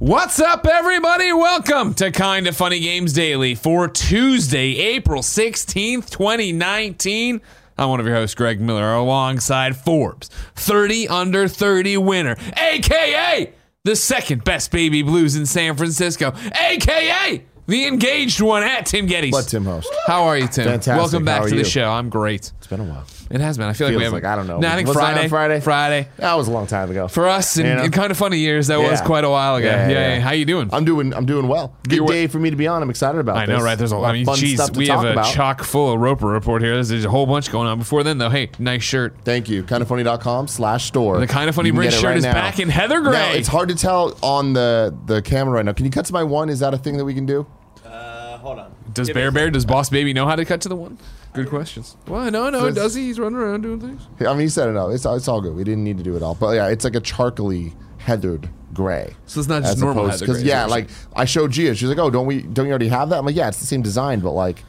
What's up, everybody? Welcome to Kinda Funny Games Daily for Tuesday, April 16th, 2019. I'm one of your hosts, Greg Miller, alongside Forbes 30 under 30 winner, aka the second best baby blues in San Francisco, aka the engaged one at Tim Gettys. Let Tim host. How are you, Tim? Fantastic. Welcome back How are to the you? show. I'm great. It's been a while. It has been. I feel like we haven't. like, I don't know. No, I think Was that on Friday. Friday? Friday. That was a long time ago. For us, in, You know? in kind of funny years, that was Yeah. quite a while ago. Yeah, Yeah, yeah, yeah. yeah. How you doing? I'm doing. I'm doing well. Good You're- day for me to be on. I'm excited about I this. know, right? There's a lot. I mean, fun geez, stuff to we have talk a about. chock full of Roper report here. There's, there's a whole bunch going on. Before then, though, hey, nice shirt. Thank you. Kindafunny.com slash store. The Kinda Funny You can Bridge get it shirt right is now. back in heather gray. Now, it's hard to tell on the the camera right now. Can you cut to my one? Is that a thing that we can do? Uh, hold on. Does Give me Bear a Bear, does Boss Baby know how to cut to the one? Good questions. Well, no, no, Says- does he? He's running around doing things. I mean, he said it all. It's, it's all good. We didn't need to do it all. But yeah, it's like a charcoaly heathered gray. So it's not just normal opposed- heather gray, yeah, like I showed Gia. She's like, "Oh, don't we? Don't you already have that?" I'm like, "Yeah, it's the same design, but like,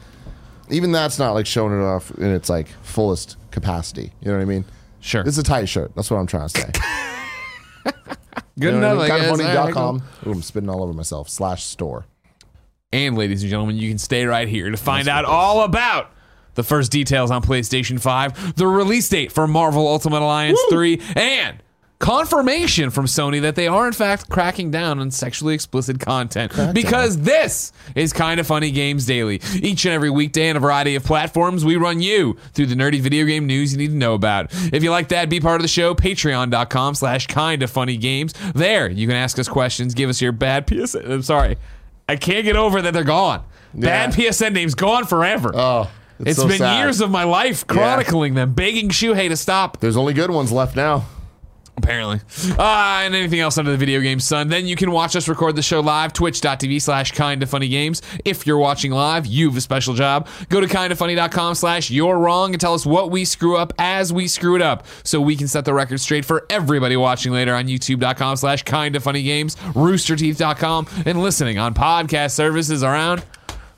even that's not like showing it off in its like fullest capacity. You know what I mean? Sure. It's a tight shirt. That's what I'm trying to say. Good You know enough. I mean? Kindafunny.com. Ooh, I'm spitting all over myself. Slash store. And ladies and gentlemen, you can stay right here to find out all about the first details on PlayStation 5, the release date for Marvel Ultimate Alliance 3, and confirmation from Sony that they are in fact cracking down on sexually explicit content because this is kind of funny games daily each and every weekday on a variety of platforms we run you through the nerdy video game news you need to know about if you like that be part of the show patreon.com slash kind of funny games there you can ask us questions give us your bad PSN. i'm sorry I can't get over that they're gone. Bad Yeah. PSN names gone forever. Oh, it's, it's so been sad. years of my life chronicling them, begging Shuhei to stop. There's only good ones left now. Apparently. Uh, and anything else under the video game sun. Then you can watch us record the show live, twitch.tv slash kinda funny games. If you're watching live, you've a special job. Go to kindafunny.com slash you're wrong and tell us what we screw up as we screw it up. So we can set the record straight for everybody watching later on youtube.com slash kinda funny games, roosterteeth.com, and listening on podcast services around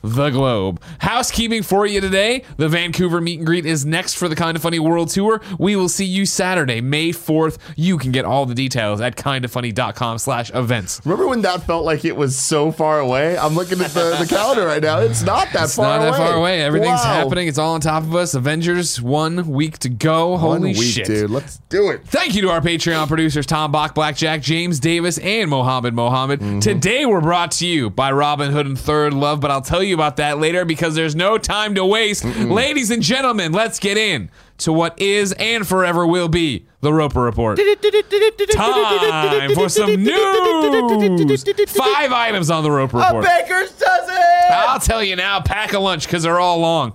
the globe. Housekeeping for you today. The Vancouver meet and greet is next for the Kinda Funny World Tour. We will see you Saturday, May 4th. You can get all the details at kindafunny.com slash events. Remember when that felt like it was so far away? I'm looking at the, the calendar right now. It's not that It's far not away. that far away. Everything's Wow. happening. It's all on top of us. Avengers, one week to go. One Holy week, shit. dude. Let's do it. Thank you to our Patreon producers, Tom Bach, Blackjack, James Davis, and Mohammed Mohammed. Mm-hmm. Today we're brought to you by Robinhood and ThirdLove, but I'll tell you about that later because there's no time to waste. Ladies and gentlemen, let's get in to what is and forever will be the Roper Report. Time for some news. Five items on the Roper Report. Baker's dozen. I'll tell you now, pack a lunch because they're all long.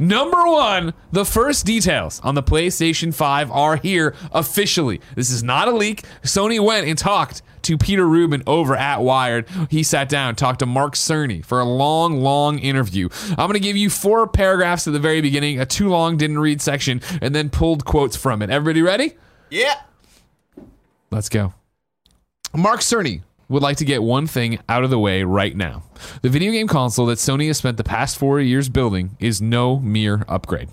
Number one, the first details on the PlayStation 5 are here officially. This is not a leak. Sony went and talked to Peter Rubin over at Wired. He sat down, talked to Mark Cerny for a long, long interview. I'm going to give you four paragraphs at the very beginning, a too long didn't read section, and then pulled quotes from it. Everybody ready? Yeah. Let's go. Mark Cerny would like to get one thing out of the way right now. The video game console that Sony has spent the past four years building is no mere upgrade.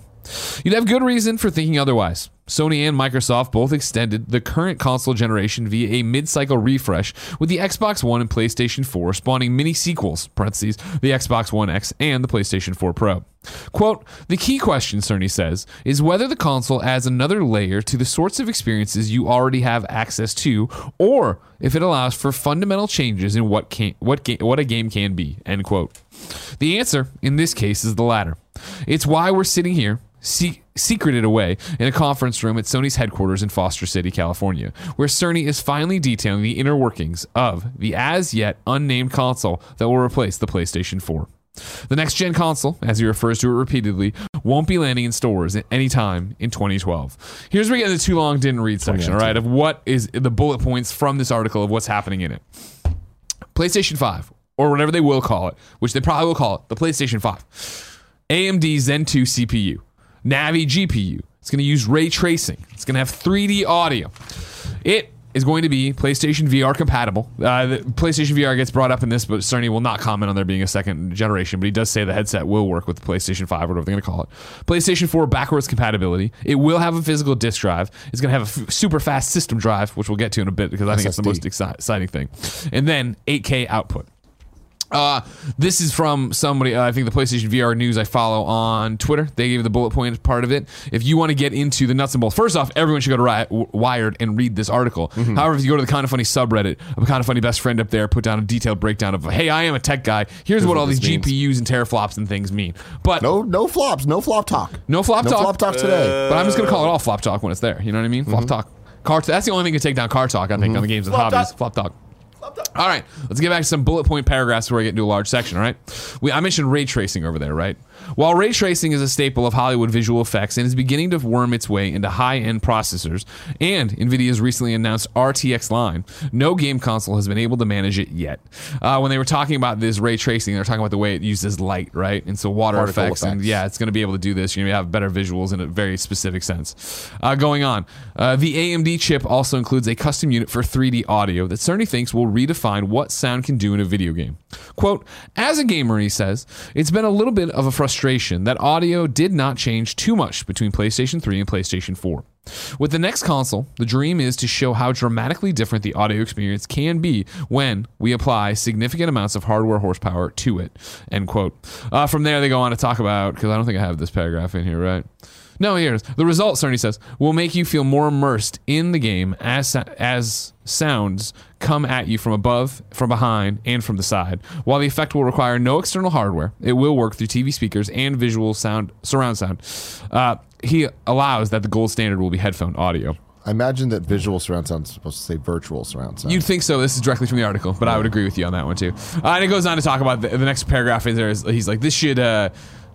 You'd have good reason for thinking otherwise. Sony and Microsoft both extended the current console generation via a mid-cycle refresh, with the Xbox One and PlayStation 4 spawning mini sequels (parentheses the Xbox One X and the PlayStation 4 Pro). Quote: The key question, Cerny says, is whether the console adds another layer to the sorts of experiences you already have access to, or if it allows for fundamental changes in what can what ga- what a game can be. End quote. The answer in this case is the latter. It's why we're sitting here, se- secreted away in a conference room at Sony's headquarters in Foster City, California, where Cerny is finally detailing the inner workings of the as yet unnamed console that will replace the PlayStation 4. The next gen console, as he refers to it repeatedly, won't be landing in stores at any time in 2012. Here's where we get the too long didn't read section, all right, of what is the bullet points from this article of what's happening in it. PlayStation 5, or whatever they will call it, which they probably will call it, the PlayStation 5. AMD Zen 2 CPU, Navi GPU. It's going to use ray tracing. It's going to have 3D audio. It is going to be PlayStation VR compatible. Uh, the PlayStation VR gets brought up in this, but Cerny will not comment on there being a second generation. But he does say the headset will work with the PlayStation 5, or whatever they're going to call it. PlayStation 4 backwards compatibility. It will have a physical disc drive. It's going to have a f- super fast system drive, which we'll get to in a bit because I think it's the most exci- exciting thing. And then 8K output. Uh, this is from somebody, uh, I think the PlayStation VR news I follow on Twitter. They gave the bullet point part of it. If you want to get into the nuts and bolts, first off, everyone should go to Ri- W- Wired and read this article. Mm-hmm. However, if you go to the Kind of Funny subreddit, a Kind of Funny best friend up there put down a detailed breakdown of, hey, I am a tech guy. Here's, what, what all these means. GPUs and teraflops and things mean. But No, no flops. No flop talk. no flop No talk. flop talk today. But I'm just going to call it all flop talk when it's there. You know what I mean? Flop talk. Car that's the only thing to take down car talk, I think, on the games and Flop hobbies. talk. Flop talk. All right, let's get back to some bullet point paragraphs before I get into a large section. All right, we, I mentioned ray tracing over there, right? While ray tracing is a staple of Hollywood visual effects and is beginning to worm its way into high-end processors, and Nvidia's recently announced RTX line, no game console has been able to manage it yet. Uh, when they were talking about this ray tracing, they were talking about the way it uses light, right? And so water Particle effects, and yeah, it's going to be able to do this. You're going to have better visuals in a very specific sense. Uh, going on, uh, the AMD chip also includes a custom unit for 3D audio that Cerny thinks will redefine what sound can do in a video game. Quote, as a gamer, he says, it's been a little bit of a frustration that audio did not change too much between PlayStation 3 and PlayStation 4. With the next console, the dream is to show how dramatically different the audio experience can be when we apply significant amounts of hardware horsepower to it. End quote. Uh, from there, they go on to talk about because I don't think I have this paragraph in here, right? No, here's the result. Cerny says will make you feel more immersed in the game as as sounds come at you from above, from behind, and from the side. While the effect will require no external hardware, it will work through TV speakers and visual sound surround sound. Uh, he allows that the gold standard will be headphone audio. I imagine that visual surround sound is supposed to say virtual surround sound. You'd think so. This is directly from the article, but I would agree with you on that one too. Uh, and it goes on to talk about the, the next paragraph. Is there? Is, he's like, this should uh,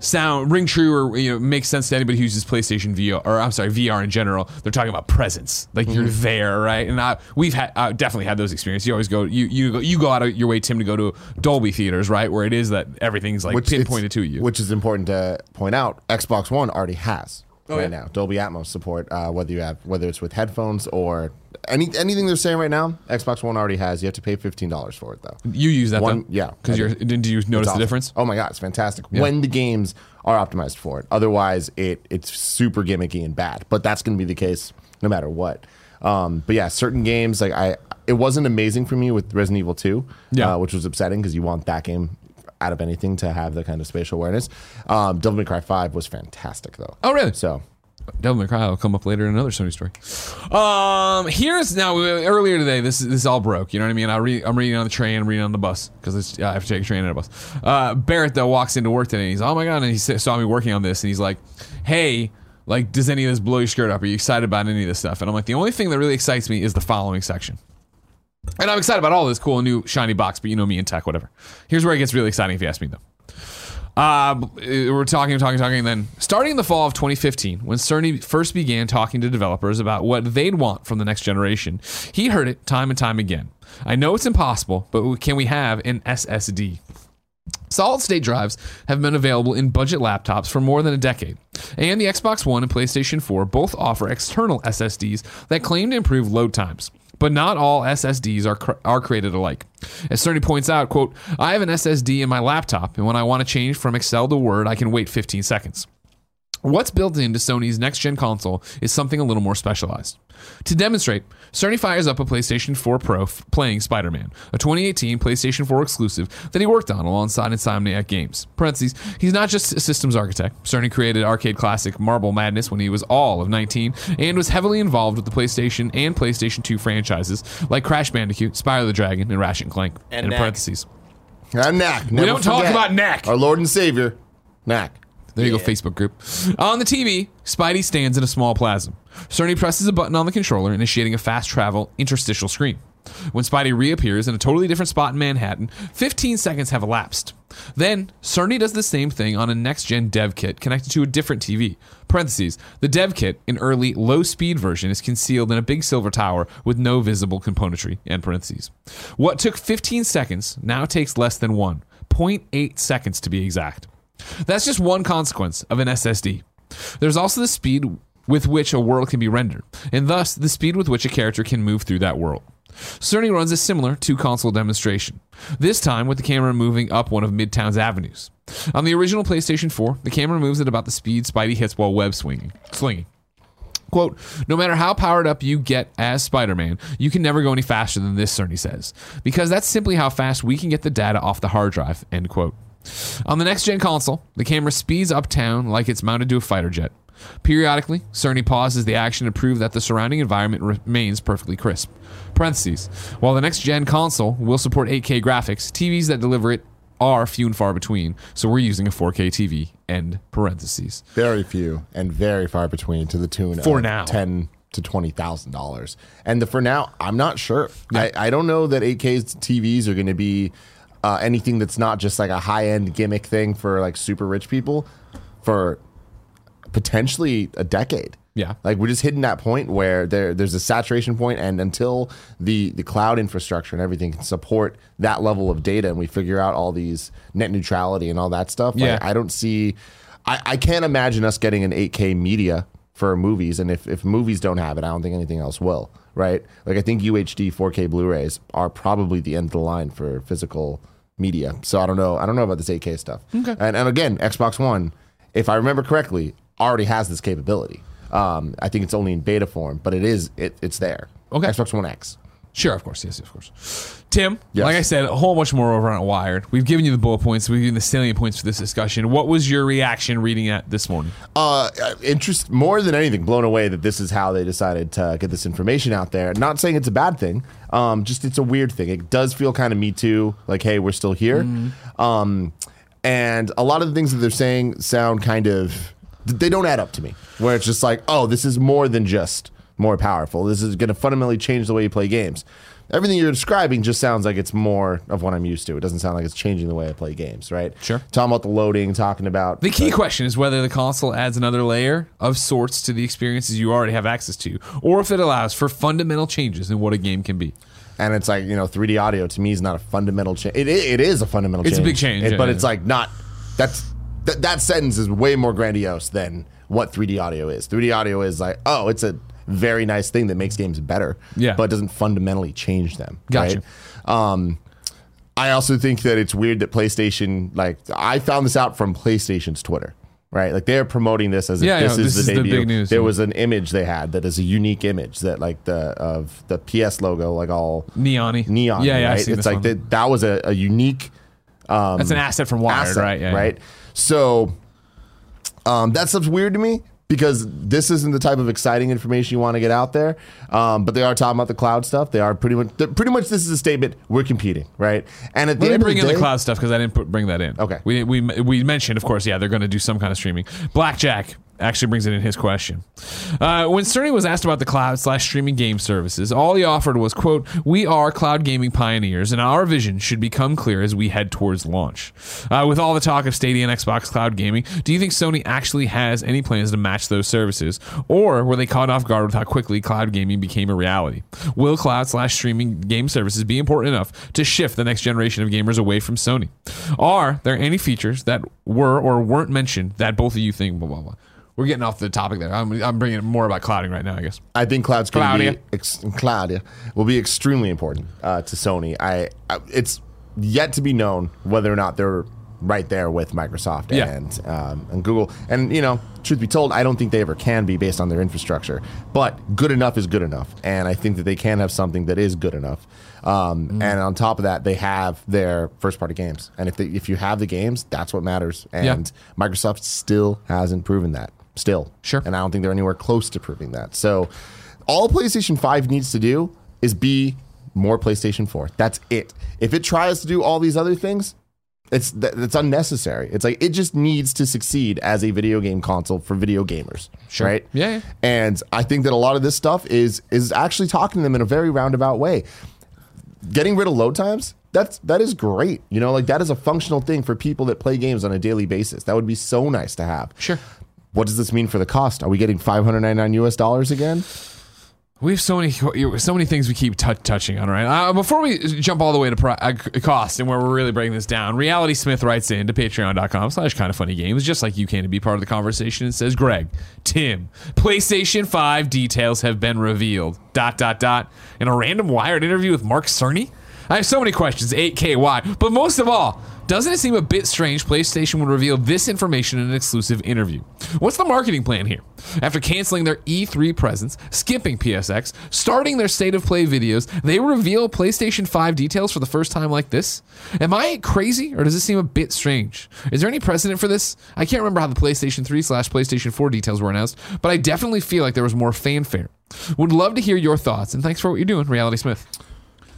sound ring true or you know make sense to anybody who uses PlayStation VR or I'm sorry VR in general. They're talking about presence, like you're Mm-hmm. there, right? And I, we've had uh, definitely had those experiences. You always go, you you go, you go out of your way, Tim, to go to Dolby theaters, right, where it is that everything's like it's- pinpointed to you. Which is important to point out. Xbox One already has Oh, right yeah? now Dolby Atmos support. Uh, whether you have whether it's with headphones or any anything they're saying right now, Xbox One already has. You have to pay fifteen dollars for it though. you use that One- though, yeah, because you're. do. Did you notice It's the difference? Oh my god, it's fantastic. When the games are optimized for it. Otherwise, it it's super gimmicky and bad. But that's going to be the case no matter what. Um, but yeah, certain games like I, it wasn't amazing for me with Resident Evil Two, Yeah. uh, which was upsetting because you want that game out of anything to have the kind of spatial awareness. Um, Devil May Cry Five was fantastic though. Oh, really? So Devil May Cry will come up later in another Sony story. Um, here's now earlier today. This this all broke. You know what I mean? I read, I'm reading on the train. I'm reading on the bus because I have to take a train and a bus. Uh, Barrett though walks into work today. and He's oh my god, and he saw me working on this, and he's like, hey. Like, does any of this blow your skirt up? Are you excited about any of this stuff? And I'm like, the only thing that really excites me is the following section. And I'm excited about all this cool new shiny box, but you know me in tech, whatever. Here's where it gets really exciting if you ask me, though. Uh, we're talking, talking, talking. Then starting in the fall of 2015, when Cerny first began talking to developers about what they'd want from the next generation, he heard it time and time again. I know it's impossible, but can we have an SSD? Solid state drives have been available in budget laptops for more than a decade, and the Xbox One and PlayStation 4 both offer external SSDs that claim to improve load times. But not all SSDs are, cr- are created alike. As Cerny points out, quote, I have an SSD in my laptop, and when I want to change from Excel to Word, I can wait 15 seconds. What's built into Sony's next gen console is something a little more specialized. To demonstrate, Cerny fires up a PlayStation 4 Pro f- playing Spider Man, a 2018 PlayStation 4 exclusive that he worked on alongside Insomniac Games. Parentheses, he's not just a systems architect. Cerny created arcade classic Marble Madness when he was all of 19 and was heavily involved with the PlayStation and PlayStation 2 franchises like Crash Bandicoot, Spyro the Dragon, and Ratchet and Clank. And in Knack. parentheses. and Knack. We don't talk about Knack. Our Lord and Savior, Knack. There you go, Facebook group. On the TV, Spidey stands in a small plaza. Cerny presses a button on the controller, initiating a fast travel interstitial screen. When Spidey reappears in a totally different spot in Manhattan, 15 seconds have elapsed. Then, Cerny does the same thing on a next gen dev kit connected to a different TV. Parentheses, the dev kit, an early low speed version, is concealed in a big silver tower with no visible componentry. End parentheses. What took 15 seconds now takes less than one, 0.8 seconds to be exact. That's just one consequence of an SSD. There's also the speed with which a world can be rendered, and thus the speed with which a character can move through that world. Cerny runs a similar to console demonstration, this time with the camera moving up one of Midtown's avenues. On the original PlayStation 4, the camera moves at about the speed Spidey hits while web swinging, slinging. Quote, no matter how powered up you get as Spider Man, you can never go any faster than this, Cerny says, because that's simply how fast we can get the data off the hard drive, end quote. On the next gen console, the camera speeds uptown like it's mounted to a fighter jet. Periodically, Cerny pauses the action to prove that the surrounding environment remains perfectly crisp. Parentheses. While the next gen console will support 8K graphics, TVs that deliver it are few and far between, so we're using a 4K TV. End parentheses. Very few and very far between to the tune For of now. ten to twenty thousand dollars. And the for now, I'm not sure. I, I don't know that 8K TVs are going to be uh, anything that's not just like a high end gimmick thing for like super rich people for potentially a decade. Yeah. Like we're just hitting that point where there there's a saturation point and until the the cloud infrastructure and everything can support that level of data and we figure out all these net neutrality and all that stuff, like, Yeah. I don't see I, I can't imagine us getting an 8K media for movies and if, if movies don't have it, I don't think anything else will, right? Like I think UHD 4K Blu-rays are probably the end of the line for physical media. So I don't know. I don't know about this 8K stuff. Okay. And, and again, Xbox One, if I remember correctly, already has this capability. Um, I think it's only in beta form, but it is it, it's there. Okay. Xbox One X. Sure, of course, yes, of course. Tim, Yes. like I said, a whole bunch more over on Wired. We've given you the bullet points. We've given the salient points for this discussion. What was your reaction reading it this morning? Uh, interest more than anything, blown away that this is how they decided to get this information out there. Not saying it's a bad thing. Um, just it's a weird thing. It does feel kind of me too. Like, hey, we're still here. Um, and a lot of the things that they're saying sound kind of they don't add up to me. Where it's just like, oh, this is more than just more powerful. This is going to fundamentally change the way you play games. Everything you're describing just sounds like it's more of what I'm used to. It doesn't sound like it's changing the way I play games, right? Sure. Talking about the loading, talking about The key question is whether the console adds another layer of sorts to the experiences you already have access to, or if it allows for fundamental changes in what a game can be. and it's like you know 3D audio to me is not a fundamental change. It, it, it is a fundamental. Change. It's a big change, It- yeah, but yeah. it's like not. That's that that sentence is way more grandiose than what 3D audio is. 3D audio is like oh, it's a very nice thing that makes games better. Yeah. but doesn't fundamentally change them. Gotcha. Right? Um, I also think that it's weird that PlayStation like I found this out from PlayStation's Twitter. Right, like they're promoting this as if Yeah, this, is, this the is the big news, There yeah. was an image they had that is a unique image that like the of the PS logo, like all Neon neon. Yeah, yeah, right? It's like that. That was a, a unique That's an asset from Wired, asset, right? Yeah, right. So um, that stuff's weird to me because this isn't the type of exciting information you want to get out there. Um, but they are talking about the cloud stuff. They are pretty much pretty much. This is a statement. We're competing, right? And at the Let me end bring of in the the cloud stuff because I didn't put, bring that in. Okay. We, we we mentioned, of course, yeah, they're going to do some kind of streaming. Blackjack actually brings it in his question. Uh, when Cerny was asked about the cloud slash streaming game services, all he offered was, "quote We are cloud gaming pioneers, and our vision should become clear as we head towards launch." Uh, with all the talk of Stadia and Xbox cloud gaming, do you think Sony actually has any plans to match those services, or were they caught off guard with how quickly cloud gaming became a reality? Will cloud slash streaming game services be important enough to shift the next generation of gamers away from Sony? Are there any features that were or weren't mentioned that both of you think blah blah blah? We're getting off the topic there. I'm, I'm bringing it more about clouding right now, I guess. I think cloud's going to Claudia. be ex- Claudia will be extremely important uh, to Sony. I, I it's yet to be known whether or not they're right there with Microsoft Yeah. and um, and Google. And you know, truth be told, I don't think they ever can be based on their infrastructure. But good enough is good enough, and I think that they can have something that is good enough. Um, Mm. And on top of that, they have their first party games, and if they, if you have the games, that's what matters. Yeah. And Microsoft still hasn't proven that. Still, Sure. and I don't think they're anywhere close to proving that. So, all PlayStation 5 needs to do is be more PlayStation 4. That's it. If it tries to do all these other things, it's that's unnecessary. It's like it just needs to succeed as a video game console for video gamers, Sure. right? Yeah, yeah. And I think that a lot of this stuff is is actually talking to them in a very roundabout way. Getting rid of load times, that's that is great. You know, like that is a functional thing for people that play games on a daily basis. That would be so nice to have. Sure. What does this mean for the cost? Are we getting 599 US dollars again? We have so many so many things we keep tou touching on, right? Uh, before we jump all the way to pri- uh, cost and where we're really breaking this down, Reality Smith writes in to patreon.com slash kind of funny games, just like you can to be part of the conversation, and says, Greg, Tim, PlayStation 5 details have been revealed. Dot, dot, dot. In a random Wired interview with Mark Cerny? I have so many questions, 8K, why? But most of all, doesn't it seem a bit strange PlayStation would reveal this information in an exclusive interview? What's the marketing plan here? After canceling their E3 presence, skipping PSX, starting their state of play videos, they reveal PlayStation 5 details for the first time like this? Am I crazy or does this seem a bit strange? Is there any precedent for this? I can't remember how the PlayStation 3 slash PlayStation 4 details were announced, but I definitely feel like there was more fanfare. Would love to hear your thoughts, and thanks for what you're doing, Reality Smith.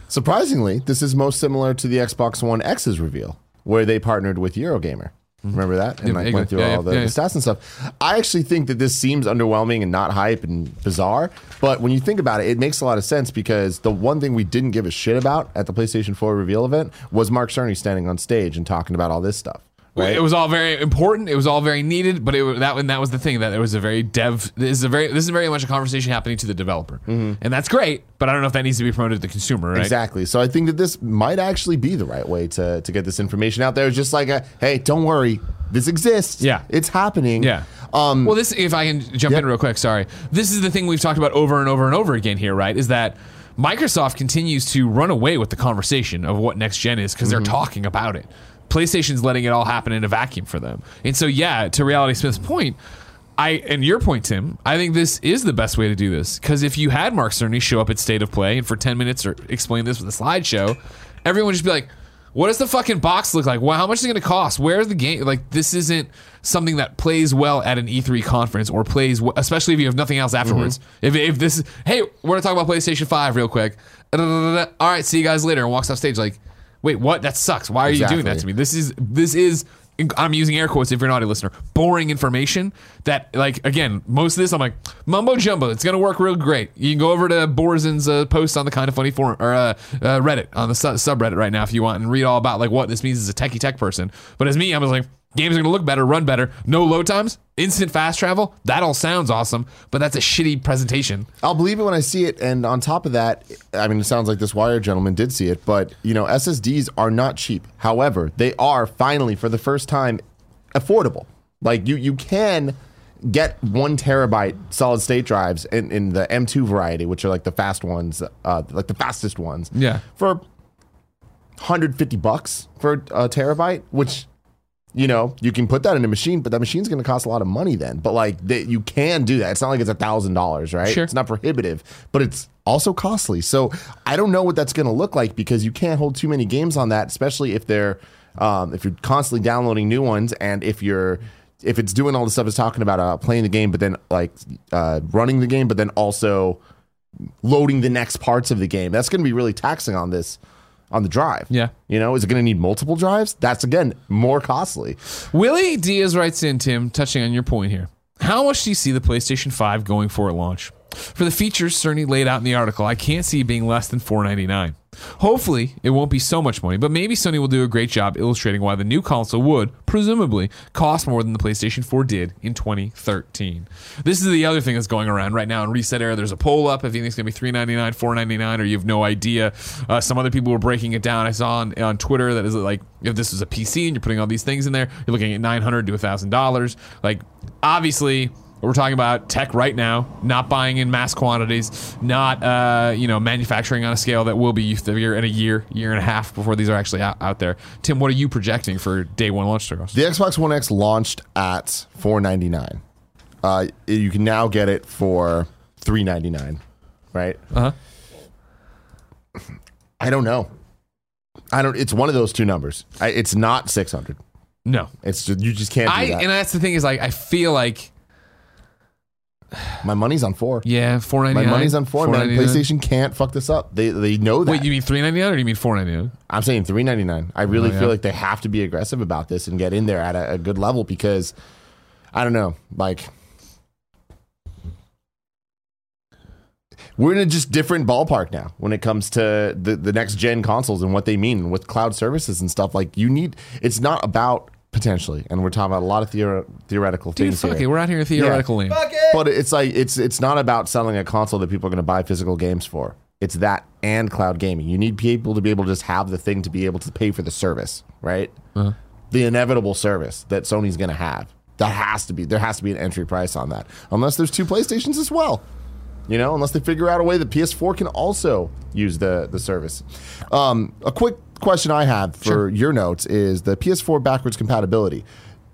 Surprisingly, this is most similar to the Xbox One X's reveal, where they partnered with Eurogamer. Remember that? And Yeah, like went through yeah, all the, yeah, the stats and stuff. I actually think that this seems underwhelming and not hype and bizarre. But when you think about it, it makes a lot of sense because the one thing we didn't give a shit about at the PlayStation 4 reveal event was Mark Cerny standing on stage and talking about all this stuff. Right? It was all very important. It was all very needed, but it that and that was the thing that it was a very dev. This is a very this is very much a conversation happening to the developer, and that's great. But I don't know if that needs to be promoted to the consumer, right? Exactly. So I think that this might actually be the right way to, to get this information out there. It's just like, a, hey, don't worry, this exists. Yeah. it's happening. Yeah. Um, well, this if I can jump Yep. in real quick. Sorry. This is the thing we've talked about over and over and over again here, right? Is that Microsoft continues to run away with the conversation of what next gen is because they're talking about it. PlayStation's letting it all happen in a vacuum for them. And so, yeah, to Reality Smith's point, I and your point, Tim, I think this is the best way to do this because if you had Mark Cerny show up at State of Play and for ten minutes or explain this with a slideshow, everyone would just be like, "What does the fucking box look like? Well, how much is it going to cost? Where's the game? Like, this isn't something that plays well at an E3 conference or plays, especially if you have nothing else afterwards. Mm-hmm. If if this, hey, we're gonna talk about PlayStation Five real quick. All right, see you guys later, and walks off stage like, wait, what? That sucks. Why are you doing that to me? This is this is I'm using air quotes if you're not a listener. Boring information that like again, most of this I'm like mumbo jumbo. It's gonna work real great. You can go over to Borzen's uh, post on the kind of funny forum or uh, uh, Reddit on the su- subreddit right now if you want and read all about like what this means as a techie tech person. But as me, I was like. Games are gonna look better, run better, no load times, instant fast travel. That all sounds awesome, but that's a shitty presentation. I'll believe it when I see it. And on top of that, I mean, it sounds like this wire gentleman did see it, but you know, SSDs are not cheap. However, they are finally, for the first time, affordable. Like you, you can get one terabyte solid state drives in, in the M2 variety, which are like the fast ones, uh, like the fastest ones. Yeah. For 150 bucks for a terabyte, which you know, you can put that in a machine, but that machine's going to cost a lot of money then. But like, that you can do that. It's not like it's a thousand dollars, right? Sure. It's not prohibitive, but it's also costly. So I don't know what that's going to look like because you can't hold too many games on that, especially if they're um, if you're constantly downloading new ones and if you're if it's doing all the stuff it's talking about, uh, playing the game, but then like uh, running the game, but then also loading the next parts of the game. That's going to be really taxing on this on the drive. Yeah. You know, is it going to need multiple drives? That's again more costly. Willie Diaz writes in, Tim, touching on your point here. How much do you see the PlayStation 5 going for at launch? For the features Cerny laid out in the article, I can't see being less than 499. Hopefully, it won't be so much money, but maybe Sony will do a great job illustrating why the new console would, presumably, cost more than the PlayStation 4 did in 2013. This is the other thing that's going around right now in ResetEra. There's a poll up if you think it's going to be 399, 499, or you have no idea. Uh, some other people were breaking it down. I saw on, on Twitter that is like, if this was a PC and you're putting all these things in there, you're looking at 900 to $1,000. Like, obviously, we're talking about tech right now, not buying in mass quantities, not uh, you know manufacturing on a scale that will be severe in a year, year and a half before these are actually out, out there. Tim, what are you projecting for day one launch titles? The Xbox One X launched at four ninety nine. Uh, you can now get it for three ninety nine, right? Uh huh. I don't know. I don't. It's one of those two numbers. I, it's not six hundred. No, It's just, you just can't do I that. and that's the thing is like I feel like My money's on four. yeah, four ninety My money's on four, man. PlayStation can't fuck this up. They they know that. Wait, you mean three ninety nine or do you mean four ninety nine? I'm saying three ninety nine. I really Oh, yeah. feel like they have to be aggressive about this and get in there at a, a good level because I don't know, like we're in a just different ballpark now when it comes to the, the next gen consoles and what they mean with cloud services and stuff. Like you need it's not about potentially, and we're talking about a lot of theor- theoretical Dude, things fuck here. it. We're out here theoretical land. Fuck it. But it's like it's it's not about selling a console that people are going to buy physical games for. It's that and cloud gaming. You need people to be able to just have the thing to be able to pay for the service, right? The inevitable service that Sony's going to have. That has to be there has to be an entry price on that. Unless there's two PlayStations as well. You know, unless they figure out a way that PS4 can also use the the service. Um, a quick question I have for your notes is the PS4 backwards compatibility.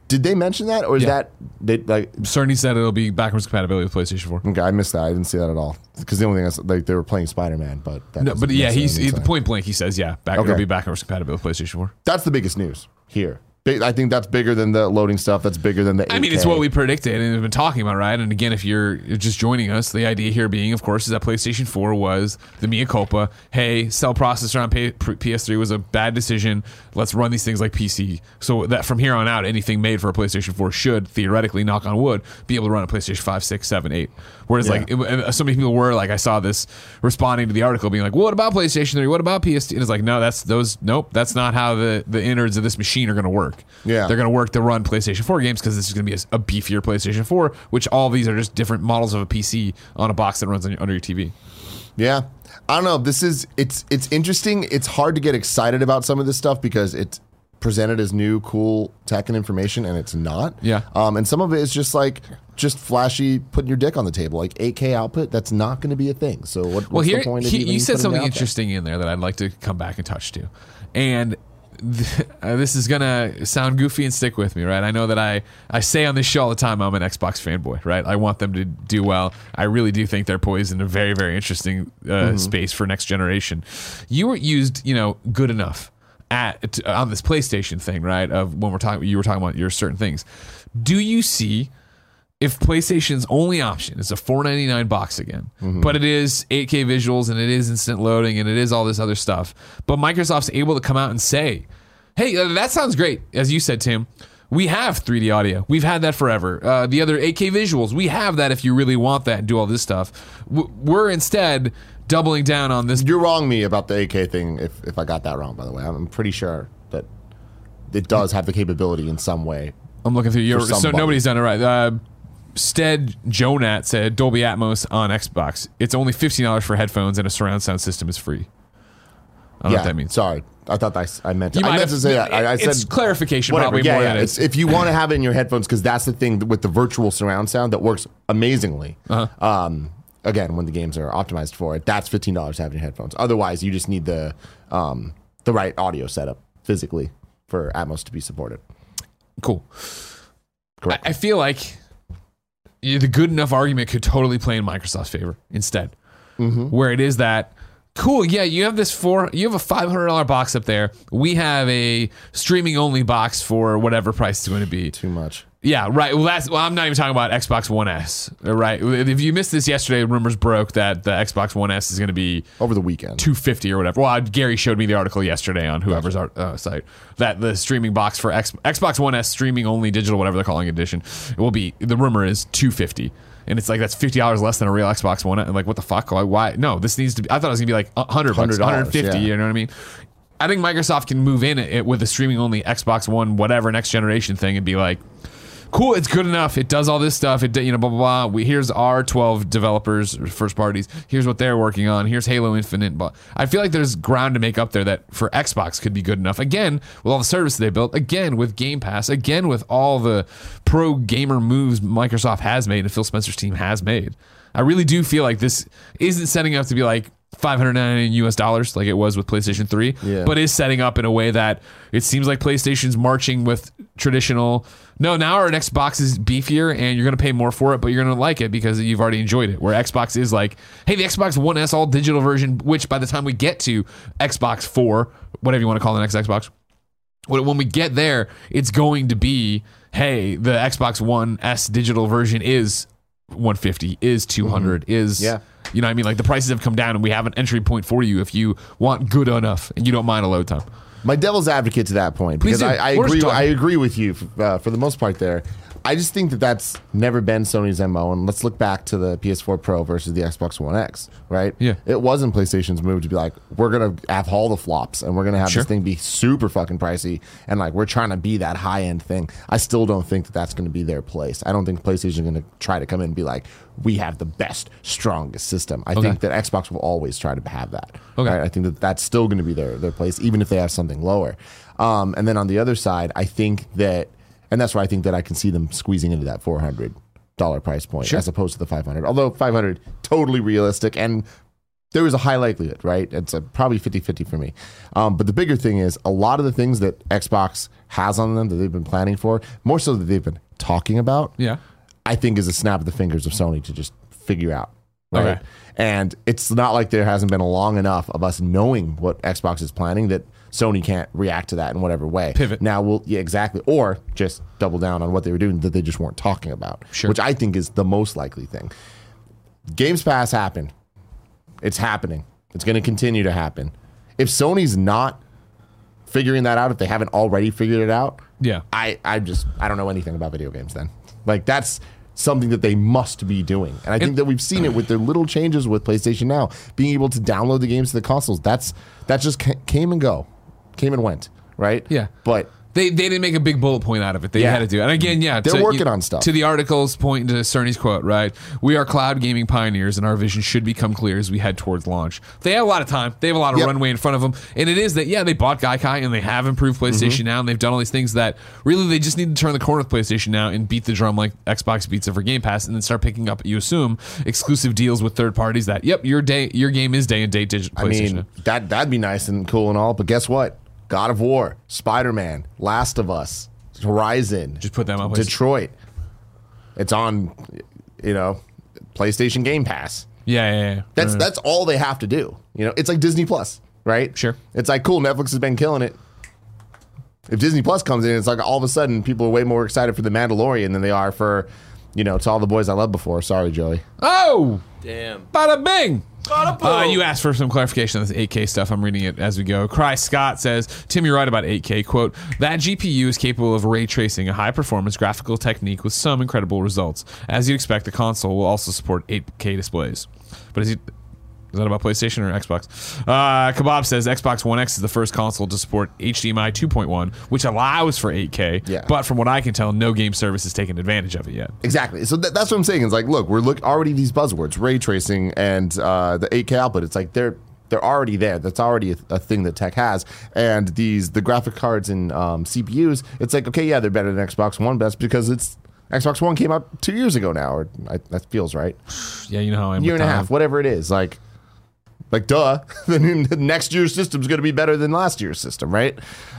Did they mention that, or is Yeah. that they like Cerny said it'll be backwards compatibility with PlayStation 4. Okay, I missed that. I didn't see that at all. Because the only thing is like they were playing Spider Man, but No, but yeah, he's he, point blank. He says, yeah, back, it'll be backwards compatible with PlayStation 4. That's the biggest news here. I think that's bigger than the loading stuff. That's bigger than the. 8K. I mean, it's what we predicted and have been talking about, right? And again, if you're just joining us, the idea here being, of course, is that PlayStation 4 was the mea culpa. Hey, cell processor on PS3 was a bad decision. Let's run these things like PC. So that from here on out, anything made for a PlayStation 4 should theoretically, knock on wood, be able to run a PlayStation 5, 6, 7, 8. Whereas, Yeah. like, it- uh, so many people were like, I saw this responding to the article, being like, well, "What about PlayStation 3? What about PS2?" And it's like, no, that's those. Nope, that's not how the the innards of this machine are going to work. Yeah. they're going to work to run PlayStation 4 games because this is going to be a, a beefier PlayStation 4, which all these are just different models of a PC on a box that runs on your, under your TV. Yeah, I don't know. This is it's it's interesting. It's hard to get excited about some of this stuff because it's presented as new, cool tech and information, and it's not. Yeah. Um, and some of it is just like just flashy, putting your dick on the table, like 8K output. That's not going to be a thing. So what, what's Well, here the point he- you said something out there? interesting in there that I'd like to come back and touch to, and th- uh, this is gonna sound goofy and stick with me, right? I know that I I say on this show all the time I'm an Xbox fanboy, right? I want them to do well. I really do think they're poised in a very very interesting uh, Mm-hmm. space for next generation. You were used, you know, good enough at on this PlayStation thing, right? Of when we're talking, you were talking about your certain things. Do you see? If PlayStation's only option is a 499 box again, but it is 8K visuals and it is instant loading and it is all this other stuff, but Microsoft's able to come out and say, "Hey, uh, that sounds great." As you said, Tim, we have 3D audio. We've had that forever. Uh, the other 8K visuals, we have that if you really want that and do all this stuff. We're instead doubling down on this. You're wrong me about the 8K thing. If if I got that wrong, by the way, I'm pretty sure that it does have the capability in some way. I'm looking through your. So nobody's done it right. Uh, Stead Jonat said Dolby Atmos on Xbox. It's only fifteen dollars for headphones and a surround sound system is free. I don't know what that means. Sorry, I thought I, I meant to. I meant have- to say that. I, I said it's clarification whatever. probably yeah, more yeah. than It's, if you want to have it in your headphones, because that's the thing with the virtual surround sound that works amazingly. Uh-huh. Um, again, when the games are optimized for it, that's fifteen dollars to have in your headphones. Otherwise, you just need the um, the right audio setup physically for Atmos to be supported. cool. Correct. I, I feel like yeah, the good enough argument could totally play in Microsoft's favor instead, Mm-hmm. where it is that cool. Yeah, you have this four. You have a five hundred dollar box up there. We have a streaming only box for whatever price it's going to be. Too much. Yeah, right. Well, that's well. I'm not even talking about Xbox One S. Right. If you missed this yesterday, rumors broke that the Xbox One S is going to be Over the weekend. 250 or whatever. Well, Gary showed me the article yesterday on whoever's art, uh, site that the streaming box for X, Xbox One S streaming only digital, whatever they're calling edition, it will be. The rumor is 250. And it's like that's fifty dollars less than a real Xbox One. And like, what the fuck? Why? why? No, this needs to be. I thought it was gonna be like hundred bucks, $100, hundred fifty. yeah. You know what I mean? I think Microsoft can move in it with a streaming only Xbox One, whatever next generation thing, and be like, cool, it's good enough. It does all this stuff. It you know blah blah blah. We, here's our 12 developers, first parties. Here's what they're working on. Here's Halo Infinite. But I feel like there's ground to make up there that for Xbox could be good enough. Again, with all the services they built. Again with Game Pass. Again with all the pro gamer moves Microsoft has made and Phil Spencer's team has made. I really do feel like this isn't setting up to be like 599 US dollars like it was with PlayStation 3, Yeah. but is setting up in a way that it seems like PlayStation's marching with traditional. No, now our next box is beefier and you're going to pay more for it, but you're going to like it because you've already enjoyed it. Where Xbox is like, hey, the Xbox One S all digital version, which by the time we get to Xbox 4, whatever you want to call the next Xbox, when when we get there, it's going to be, hey, the Xbox One S digital version is 150, is 200, is Yeah. you know I mean? Like the prices have come down and we have an entry point for you if you want good enough and you don't mind a load time. My devil's advocate to that point Please because. I, I agree. I agree with you uh, for the most part there. I just think that that's never been Sony's MO. And let's look back to the PS4 Pro versus the Xbox One X, right? Yeah. It wasn't PlayStation's move to be like, we're going to have all the flops and we're going to have Sure. this thing be super fucking pricey. And like, we're trying to be that high end thing. I still don't think that that's going to be their place. I don't think PlayStation is going to try to come in and be like, we have the best, strongest system. I think that Xbox will always try to have that. Okay. right? I think that that's still going to be their, their place, even if they have something lower. Um, and then on the other side, I think that, and that's why I think that I can see them squeezing into that four hundred dollar price point as opposed to the five hundred. Although five hundred totally realistic and there was a high likelihood, right? It's a, probably 50-50 for me. Um, but the bigger thing is a lot of the things that Xbox has on them that they've been planning for, more so that they've been talking about, Yeah. I think is a snap of the fingers of Sony to just figure out. Right. Okay. And it's not like there hasn't been long enough of us knowing what Xbox is planning that Sony can't react to that in whatever way. Pivot. Now we'll yeah, exactly. Or just double down on what they were doing that they just weren't talking about. Sure. Which I think is the most likely thing. Games Pass happened. It's happening. It's going to continue to happen. If Sony's not figuring that out, if they haven't already figured it out, Yeah. I, I just I don't know anything about video games then. Like that's something that they must be doing. And I think that we've seen it with their little changes with PlayStation Now, being able to download the games to the consoles. That's that just ca- came and go. Came and went, right? Yeah. But They, they didn't make a big bullet point out of it. They Yeah. had to do it. And again, yeah. They're to- working on stuff. To the article's point to Cerny's quote, right? We are cloud gaming pioneers and our vision should become clear as we head towards launch. They have a lot of time. They have a lot of Yep. runway in front of them. And it is that, yeah, they bought Gaikai and they have improved Mm-hmm. PlayStation Now and they've done all these things that really they just need to turn the corner with PlayStation Now and beat the drum like Xbox beats it for Game Pass and then start picking up, you assume, exclusive deals with third parties that, yep, your day your game is day and date digital I PlayStation. mean, that that'd be nice and cool and all, but guess what? God of War, Spider-Man, Last of Us, Horizon, Just put them on PlayStation. Detroit. It's on you know, PlayStation Game Pass. yeah, yeah, yeah. That's that's all they have to do. You know, it's like Disney Plus, right? Sure. It's like cool. Netflix has been killing it. If Disney Plus comes in, it's like all of a sudden people are way more excited for the Mandalorian than they are for, you know, to all the boys I loved before. Sorry, Joey. Oh! Damn. Bada bing. Uh, you asked for some clarification on this 8K stuff. I'm reading it as we go. Cry Scott says, Tim, you're right about 8K. Quote, that GPU is capable of ray tracing a high performance graphical technique with some incredible results. As you'd expect, the console will also support 8K displays. But as he, is that about PlayStation or Xbox? Uh, Kebab says Xbox One X is the first console to support HDMI 2.1, which allows for 8K. Yeah. But from what I can tell, no game service has taken advantage of it yet. Exactly. So that, that's what I'm saying. It's like, look, we're look already these buzzwords, ray tracing and uh, the 8K output. It's like they're they're already there. That's already a, a thing that tech has. And these the graphic cards and um, CPUs. It's like, okay, yeah, they're better than Xbox One, that's because it's Xbox One came out two years ago now, or I, that feels right. Yeah, you know how I am. year and a half, whatever it is. Like, like duh, the next year's system is going to be better than last year's system, right?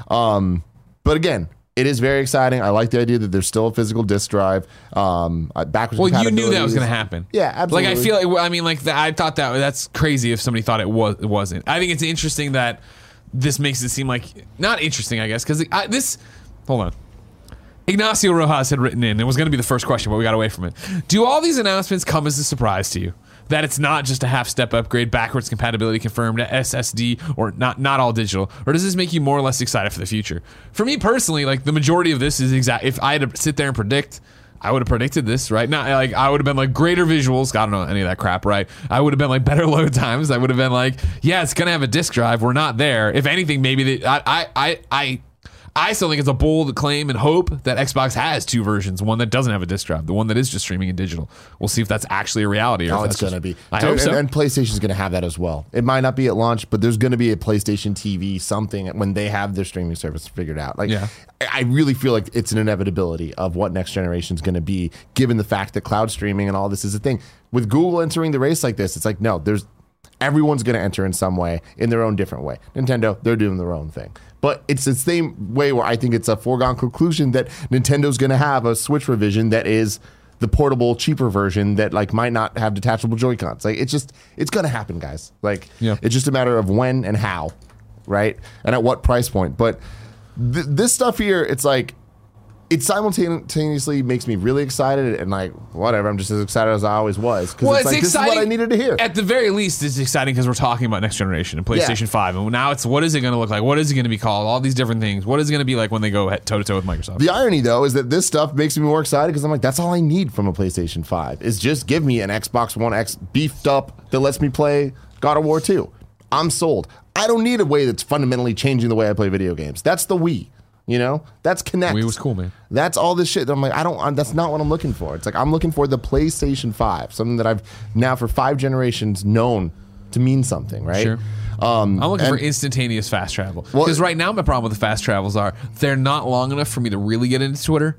Um, but again, it is very exciting. I like the idea that there's still a physical disk drive. Um, uh, backwards. Well, you knew that was going to happen. Yeah, absolutely. Like I feel like I mean like that, I thought that that's crazy if somebody thought it was it wasn't. I think it's interesting that this makes it seem like not interesting, I guess, because this. Hold on. Ignacio Rojas had written in. It was going to be the first question, but we got away from it. Do all these announcements come as a surprise to you? That it's not just a half step upgrade, backwards compatibility confirmed, SSD, or not not all digital, or does this make you more or less excited for the future? For me personally, like the majority of this is exact. If I had to sit there and predict, I would have predicted this, right? Not like I would have been like greater visuals. I don't know any of that crap, right? I would have been like better load times. I would have been like, yeah, it's gonna have a disk drive. We're not there. If anything, maybe the, I, I, I, I, I still think it's a bold claim and hope that Xbox has two versions: one that doesn't have a disk drive, the one that is just streaming in digital. We'll see if that's actually a reality. Or Oh, if it's going to be. I Dude, hope so. And, and PlayStation's going to have that as well. It might not be at launch, but there's going to be a PlayStation TV something when they have their streaming service figured out. Like, Yeah. I I really feel like it's an inevitability of what next generation is going to be, given the fact that cloud streaming and all this is a thing. With Google entering the race like this, it's like no, there's everyone's going to enter in some way in their own different way. Nintendo, they're doing their own thing. But it's the same way where I think it's a foregone conclusion that Nintendo's going to have a Switch revision that is the portable, cheaper version that like might not have detachable Joy Cons. Like it's just it's going to happen, guys. Like Yeah. it's just a matter of when and how, right? And at what price point. But th- this stuff here, it's like it simultaneously makes me really excited and like whatever. I'm just as excited as I always was because Well, it's, like this is what I needed to hear. At the very least, it's exciting because we're talking about next generation and PlayStation 5. And now it's what is it going to look like? What is it going to be called? All these different things. What is it going to be like when they go toe to toe with Microsoft? The irony, though, is that this stuff makes me more excited because I'm like, that's all I need from a PlayStation 5 is just give me an Xbox One X beefed up that lets me play God of War 2. I'm sold. I don't need a way that's fundamentally changing the way I play video games. That's the Wii. You know, that's Kinect. Wii was cool, man. That's all this shit. I'm like, I don't. That's not what I'm looking for. It's like I'm looking for the PlayStation Five, something that I've now for five generations known to mean something, right? Sure. Um, I'm looking and- for instantaneous fast travel. Well- Because right now, my problem with the fast travels are they're not long enough for me to really get into Twitter.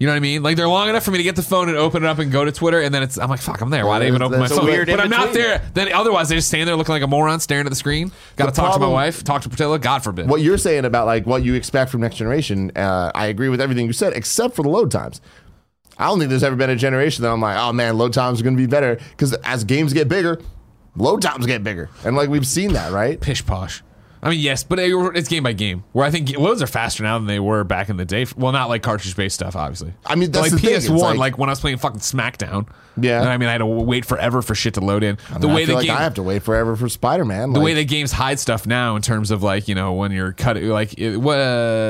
You know what I mean? Like they're long enough for me to get the phone and open it up and go to Twitter, and then it's I'm like, fuck, I'm there. Why did I even open my That's a phone? weird but I'm not in-between. there. Then otherwise, they just stand there looking like a moron, staring at the screen. Got to The talk to my problem- wife, talk to Portilla. God forbid. what you're saying about like what you expect from next generation, uh, I agree with everything you said, except for the load times. I don't think there's ever been a generation that I'm like, oh man, load times are going to be better because as games get bigger, load times get bigger, and like we've seen that, right? pish posh. I mean, yes, but it's game by game. Where I think loads are faster now than they were back in the day. Well, not like cartridge based stuff, obviously. I mean, that's like the PS1, like- like, when I was playing fucking SmackDown. Yeah. and I mean, I had to wait forever for shit to load in. the I way feel the like game, I have to wait forever for Spider Man. the way the games hide stuff now in terms of like you know when you're cutting like it, what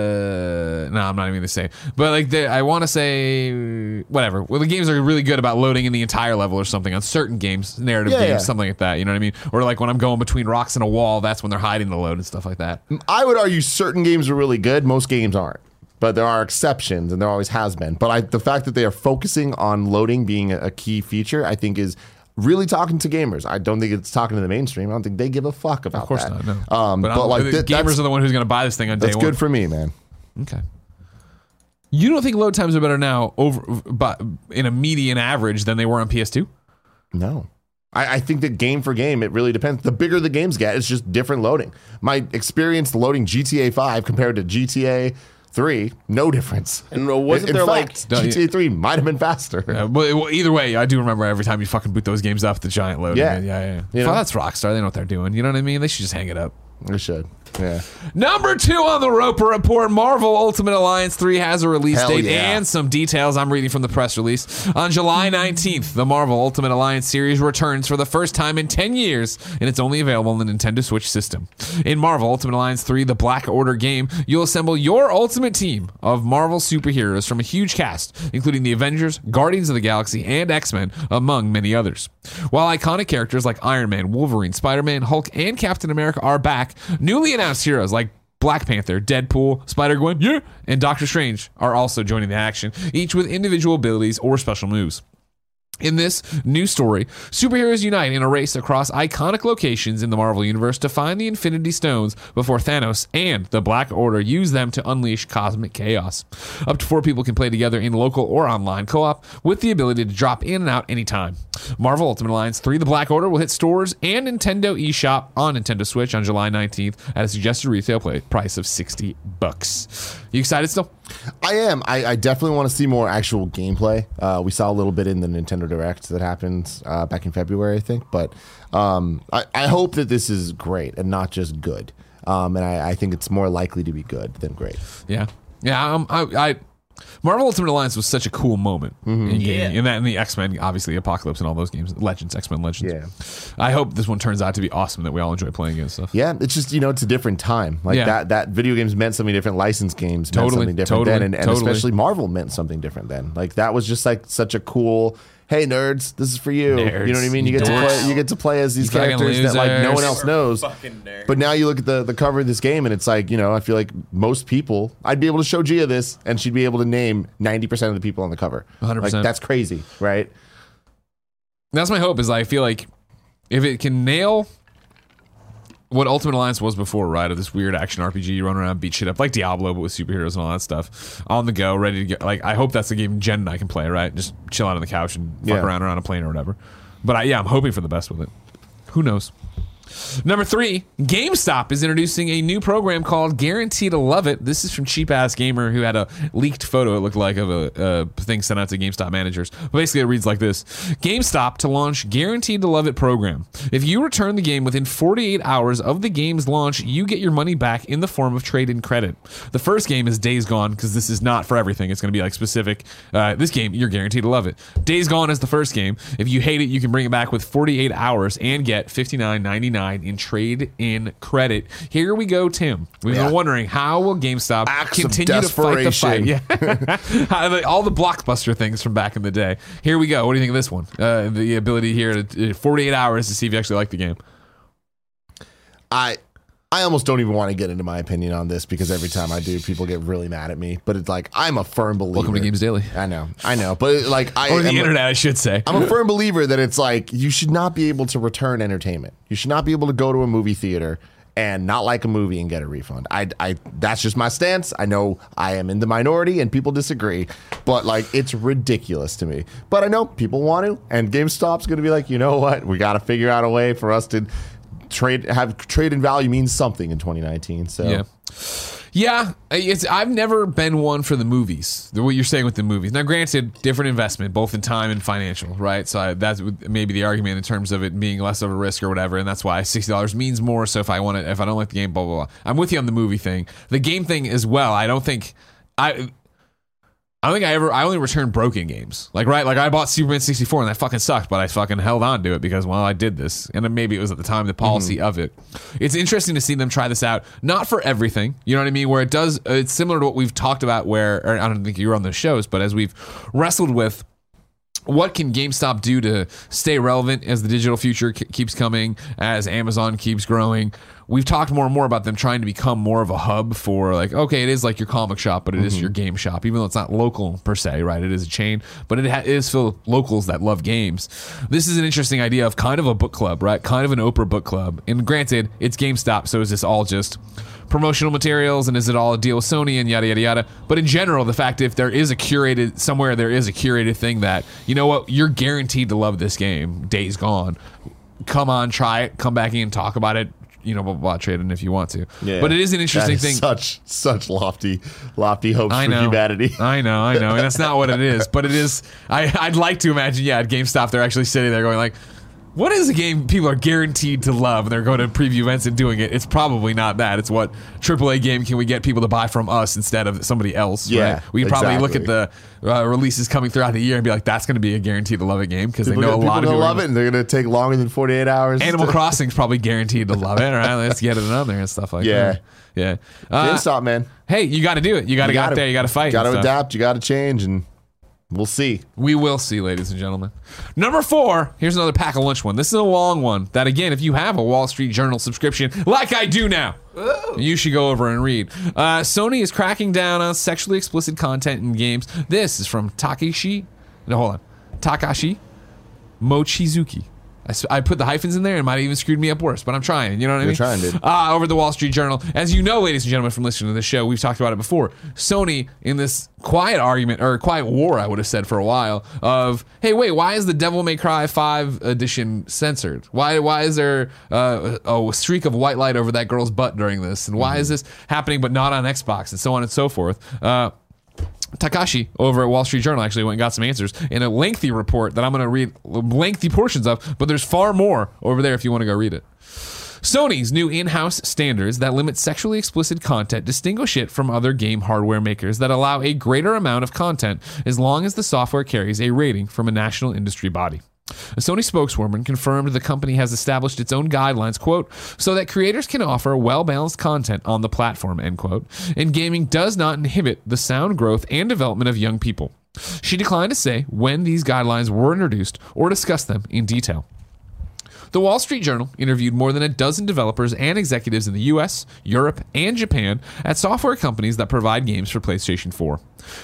uh, no I'm not even gonna say but like the, I want to say whatever well the games are really good about loading in the entire level or something on certain games narrative Yeah, games yeah. something like that you know what I mean or like when I'm going between rocks and a wall that's when they're hiding the load and stuff like that I would argue certain games are really good. Most games aren't. But there are exceptions, and there always has been. But I, the fact that they are focusing on loading being a, key feature, I think, is really talking to gamers. I don't think it's talking to the mainstream. I don't think they give a fuck about of course that. not no Um, but, I'm- like the th- gamers are the one who's gonna buy this thing on day that's good for me, man. okay you don't think load times are better now over but in a median average than they were on PS2 No. I, I think that game for game, it really depends. The bigger the games get, it's just different loading. My experience loading GTA 5 compared to GTA 3, no difference. And wasn't in, there, in like- fact, Don't GTA 3 might have been faster. Uh, well, well, either way, I do remember every time you fucking boot those games up, the giant load. Yeah. yeah, yeah. yeah. You Well, know? that's Rockstar. They know what they're doing. You know what I mean? They should just hang it up. They should. Yeah. Number two on the Roper Report Marvel Ultimate Alliance 3 has a release Hell date yeah. and some details I'm reading from the press release. On July 19th, the Marvel Ultimate Alliance series returns for the first time in 10 years, and it's only available on the Nintendo Switch system. In Marvel Ultimate Alliance 3, the Black Order game, you'll assemble your ultimate team of Marvel superheroes from a huge cast, including the Avengers, Guardians of the Galaxy, and X Men, among many others. While iconic characters like Iron Man, Wolverine, Spider Man, Hulk, and Captain America are back, newly announced heroes like Black Panther, Deadpool, Spider Gwen, yeah, and Doctor Strange are also joining the action, each with individual abilities or special moves. In this new story, superheroes unite in a race across iconic locations in the Marvel Universe to find the Infinity Stones before Thanos and the Black Order use them to unleash cosmic chaos. Up to four people can play together in local or online co op with the ability to drop in and out anytime. Marvel Ultimate Alliance 3 The Black Order will hit stores and Nintendo eShop on Nintendo Switch on July 19th at a suggested retail price of 60 bucks. You excited still? I am. I, I definitely want to see more actual gameplay. Uh, we saw a little bit in the Nintendo Direct that happened uh, back in February, I think. But um, I, I hope that this is great and not just good. Um, and I, I think it's more likely to be good than great. Yeah, yeah. Um, I, I Marvel Ultimate Alliance was such a cool moment in game, Yeah. and that and the X Men, obviously Apocalypse and all those games, Legends, X Men Legends. Yeah. I hope this one turns out to be awesome that we all enjoy playing it and stuff. Yeah, it's just you know it's a different time. Like Yeah. that that video games meant something different. Licensed games meant something different totally, then, and, and totally. especially Marvel meant something different then. Like that was just like such a cool. Hey nerds, this is for you. Nerds, you know what I mean? You you get to dorks. play. You get to play as these You fucking characters that like no one losers. else knows. fucking nerds. But now you look at the the cover of this game, and it's like you know I feel like most people I'd be able to show Gia this, and she'd be able to name ninety percent of the people on the cover. 100%. Like that's crazy, right? That's my hope. Is I feel like if it can nail what Ultimate Alliance was before, right? Of this weird action RPG, you run around, beat shit up like Diablo, but with superheroes and all that stuff on the go, ready to get. Like I hope that's the game Jen and I can play, right? Just chill out on the couch and fuck Yeah. around around a plane or whatever. But I, yeah, I'm hoping for the best with it. Who knows? Number three, GameStop is introducing a new program called Guarantee to Love It. This is from Cheap Ass Gamer, who had a leaked photo, it looked like, of a, thing sent out to GameStop managers. Basically, it reads like this GameStop to launch Guaranteed to Love It program. If you return the game within 48 hours of the game's launch, you get your money back in the form of trade in credit. The first game is Days Gone, because this is not for everything. It's going to be like specific. Uh, this game, you're guaranteed to love it. Days Gone is the first game. If you hate it, you can bring it back with 48 hours and get $59.99 in trade in credit. Here we go, Tim. We've Yeah. been wondering how will GameStop Acts continue to fight the fight? Yeah. All the blockbuster things from back in the day. Here we go. What do you think of this one? Uh, the ability here to uh, 48 hours to see if you actually like the game. I I almost don't even want to get into my opinion on this because every time I do, people get really mad at me. But it's like I'm a firm believer. Welcome to Games Daily. I know, I know, but like I or the am, internet, I should say. I'm a firm believer that it's like you should not be able to return entertainment. You should not be able to go to a movie theater and not like a movie and get a refund. I, I that's just my stance. I know I am in the minority and people disagree, but like it's ridiculous to me. But I know people want to, and GameStop's going to be like, you know what? We got to figure out a way for us to trade have trade in value means something in 2019. So Yeah. Yeah, it's I've never been one for the movies. What you're saying with the movies. Now, granted, different investment, both in time and financial, right? So I, that's maybe the argument in terms of it being less of a risk or whatever, and that's why sixty dollars means more. So if I want it, if I don't like the game, blah blah blah. I'm with you on the movie thing, the game thing as well. I don't think I. I don't think I ever. I only returned broken games. Like right, like I bought Superman sixty four and that fucking sucked, but I fucking held on to it because well, I did this, and then maybe it was at the time the policy mm-hmm. of it. It's interesting to see them try this out, not for everything. You know what I mean? Where it does, it's similar to what we've talked about. Where or I don't think you were on the shows, but as we've wrestled with what can GameStop do to stay relevant as the digital future keeps coming, as Amazon keeps growing? We've talked more and more about them trying to become more of a hub for like, okay, it is like your comic shop, but it is mm-hmm. your game shop, even though it's not local per se, right? It is a chain, but it, ha- it is for locals that love games. This is an interesting idea of kind of a book club, right? Kind of an Oprah book club. And granted, it's GameStop, so is this all just promotional materials and is it all a deal with Sony and yada yada yada. But in general, the fact if there is a curated somewhere there is a curated thing that you know what you're guaranteed to love this game. Days gone. Come on, try it. Come back in and talk about it. You know, blah blah, blah trade in if you want to. Yeah. But it is an interesting is thing. Such such lofty lofty hopes I for know. humanity. I know, I know. And that's not what it is. But it is I, I'd like to imagine, yeah, at GameStop they're actually sitting there going like what is a game people are guaranteed to love and they're going to preview events and doing it? It's probably not that. It's what AAA game can we get people to buy from us instead of somebody else? Yeah, right? we can probably look at the uh, releases coming throughout the year and be like, that's going to be a guaranteed to love it game because they know a lot of people love it, and they're gonna take longer than forty eight hours. Animal Crossing's probably guaranteed to love it. Right? Let's get it on there and stuff like Yeah. that. Yeah. Uh, GameStop, man. hey, you got to do it. You got to get out there. You got to fight. You Got to adapt. You got to change, and we'll see. We will see, ladies and gentlemen. Number four, here's another pack of lunch one. This is a long one that, again, if you have a Wall Street Journal subscription, like I do now, you should go over and read. Uh, Sony is cracking down on sexually explicit content in games. This is from Takeshi. No, hold on. Takashi Mochizuki. I, I put the hyphens in there and it might have even screwed me up worse, but I'm trying. You know what I You're mean? trying, dude. uh, over the Wall Street Journal. As you know, ladies and gentlemen, from listening to the show, we've talked about it before. Sony, in this quiet argument or quiet war, I would have said for a while, of hey, wait, why is the Devil May Cry Five edition censored? Why why is there uh, a streak of white light over that girl's butt during this? And why is this happening but not on Xbox and so on and so forth? Uh, Takashi over at Wall Street Journal actually went and got some answers in a lengthy report that I'm going to read lengthy portions of, but there's far more over there if you want to go read it. Sony's new in house standards that limit sexually explicit content distinguish it from other game hardware makers that allow a greater amount of content as long as the software carries a rating from a national industry body. A Sony spokeswoman confirmed the company has established its own guidelines, quote, so that creators can offer well balanced content on the platform, end quote, and gaming does not inhibit the sound growth and development of young people. She declined to say when these guidelines were introduced or discuss them in detail. The Wall Street Journal interviewed more than a dozen developers and executives in the US, Europe, and Japan at software companies that provide games for PlayStation 4.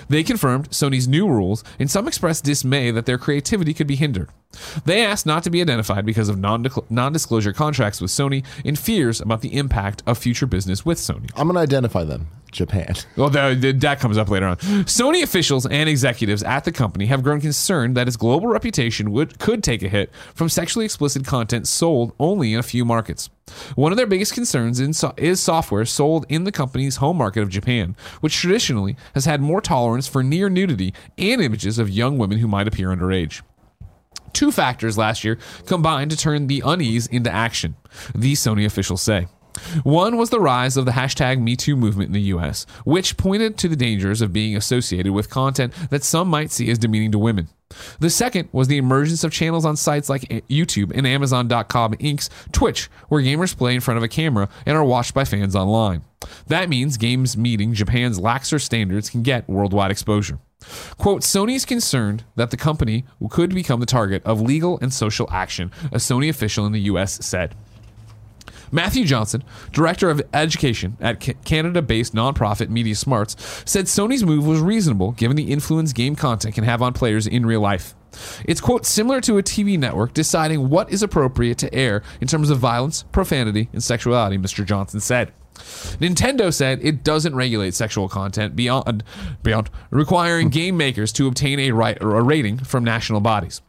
They confirmed Sony's new rules, and some expressed dismay that their creativity could be hindered. They asked not to be identified because of non disclosure contracts with Sony and fears about the impact of future business with Sony. I'm going to identify them. Japan. Well, that, that comes up later on. Sony officials and executives at the company have grown concerned that its global reputation would could take a hit from sexually explicit content sold only in a few markets. One of their biggest concerns is software sold in the company's home market of Japan, which traditionally has had more tolerance for near nudity and images of young women who might appear underage. Two factors last year combined to turn the unease into action, the Sony officials say. One was the rise of the hashtag MeToo movement in the US, which pointed to the dangers of being associated with content that some might see as demeaning to women. The second was the emergence of channels on sites like YouTube and Amazon.com Inc.'s Twitch, where gamers play in front of a camera and are watched by fans online. That means games meeting Japan's laxer standards can get worldwide exposure. Quote, Sony is concerned that the company could become the target of legal and social action, a Sony official in the US said. Matthew Johnson, director of education at Canada based nonprofit Media Smarts, said Sony's move was reasonable given the influence game content can have on players in real life. It's, quote, similar to a TV network deciding what is appropriate to air in terms of violence, profanity, and sexuality, Mr. Johnson said. Nintendo said it doesn't regulate sexual content beyond beyond requiring game makers to obtain a, right, a rating from national bodies.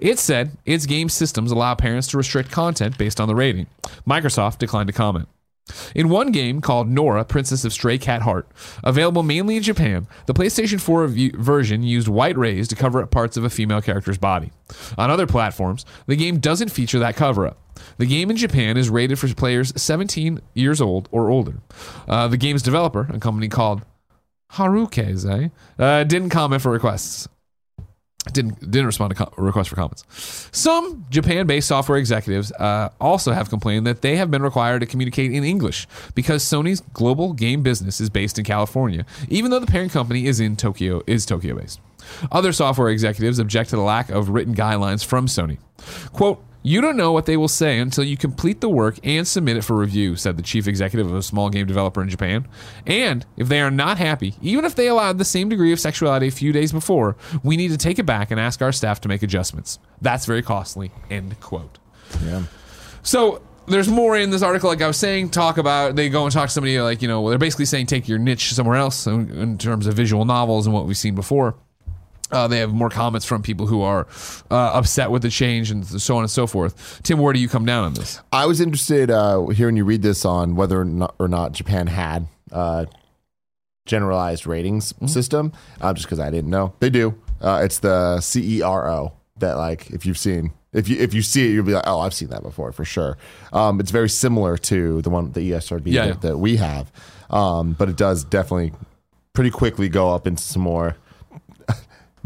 It said its game systems allow parents to restrict content based on the rating. Microsoft declined to comment. In one game called Nora, Princess of Stray Cat Heart, available mainly in Japan, the PlayStation 4 version used white rays to cover up parts of a female character's body. On other platforms, the game doesn't feature that cover up. The game in Japan is rated for players 17 years old or older. Uh, the game's developer, a company called Harukaze, uh, didn't comment for requests didn't didn't respond to co- requests for comments. Some Japan-based software executives uh, also have complained that they have been required to communicate in English because Sony's global game business is based in California, even though the parent company is in Tokyo is Tokyo-based. Other software executives object to the lack of written guidelines from Sony. Quote, you don't know what they will say until you complete the work and submit it for review, said the chief executive of a small game developer in Japan. And if they are not happy, even if they allowed the same degree of sexuality a few days before, we need to take it back and ask our staff to make adjustments. That's very costly. End quote. Yeah. So there's more in this article, like I was saying, talk about they go and talk to somebody like, you know, they're basically saying take your niche somewhere else in, in terms of visual novels and what we've seen before. Uh, they have more comments from people who are uh, upset with the change and so on and so forth. Tim, where do you come down on this? I was interested uh, hearing you read this on whether or not, or not Japan had uh, generalized ratings mm-hmm. system, uh, just because I didn't know. They do. Uh, it's the CERO that, like, if you've seen. If you if you see it, you'll be like, oh, I've seen that before for sure. Um, it's very similar to the one the ESRB yeah, that, yeah. that, we have, um, but it does definitely pretty quickly go up into some more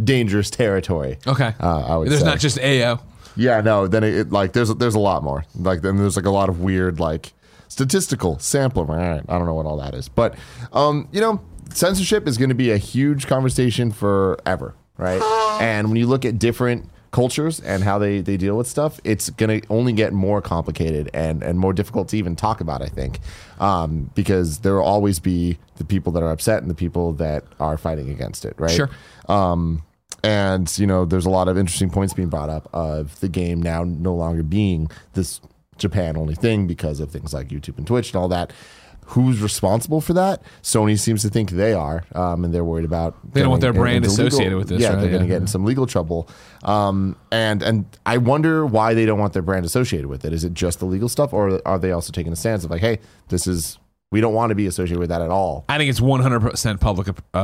dangerous territory. Okay. Uh, I would There's say. not just AO. Yeah, no. Then it, it, like there's there's a lot more. Like then there's like a lot of weird like statistical sampling. All right, I don't know what all that is, but um, you know, censorship is going to be a huge conversation forever, right? and when you look at different cultures and how they, they deal with stuff, it's going to only get more complicated and, and more difficult to even talk about, I think, um, because there will always be the people that are upset and the people that are fighting against it, right? Sure. Um, and, you know, there's a lot of interesting points being brought up of the game now no longer being this Japan only thing because of things like YouTube and Twitch and all that who's responsible for that? Sony seems to think they are, um, and they're worried about they don't want their brand associated legal, with this. Yeah, right? they're going to get in some legal trouble. Um, and and I wonder why they don't want their brand associated with it. Is it just the legal stuff, or are they also taking a stance of like, hey, this is we don't want to be associated with that at all. I think it's 100% public uh, uh,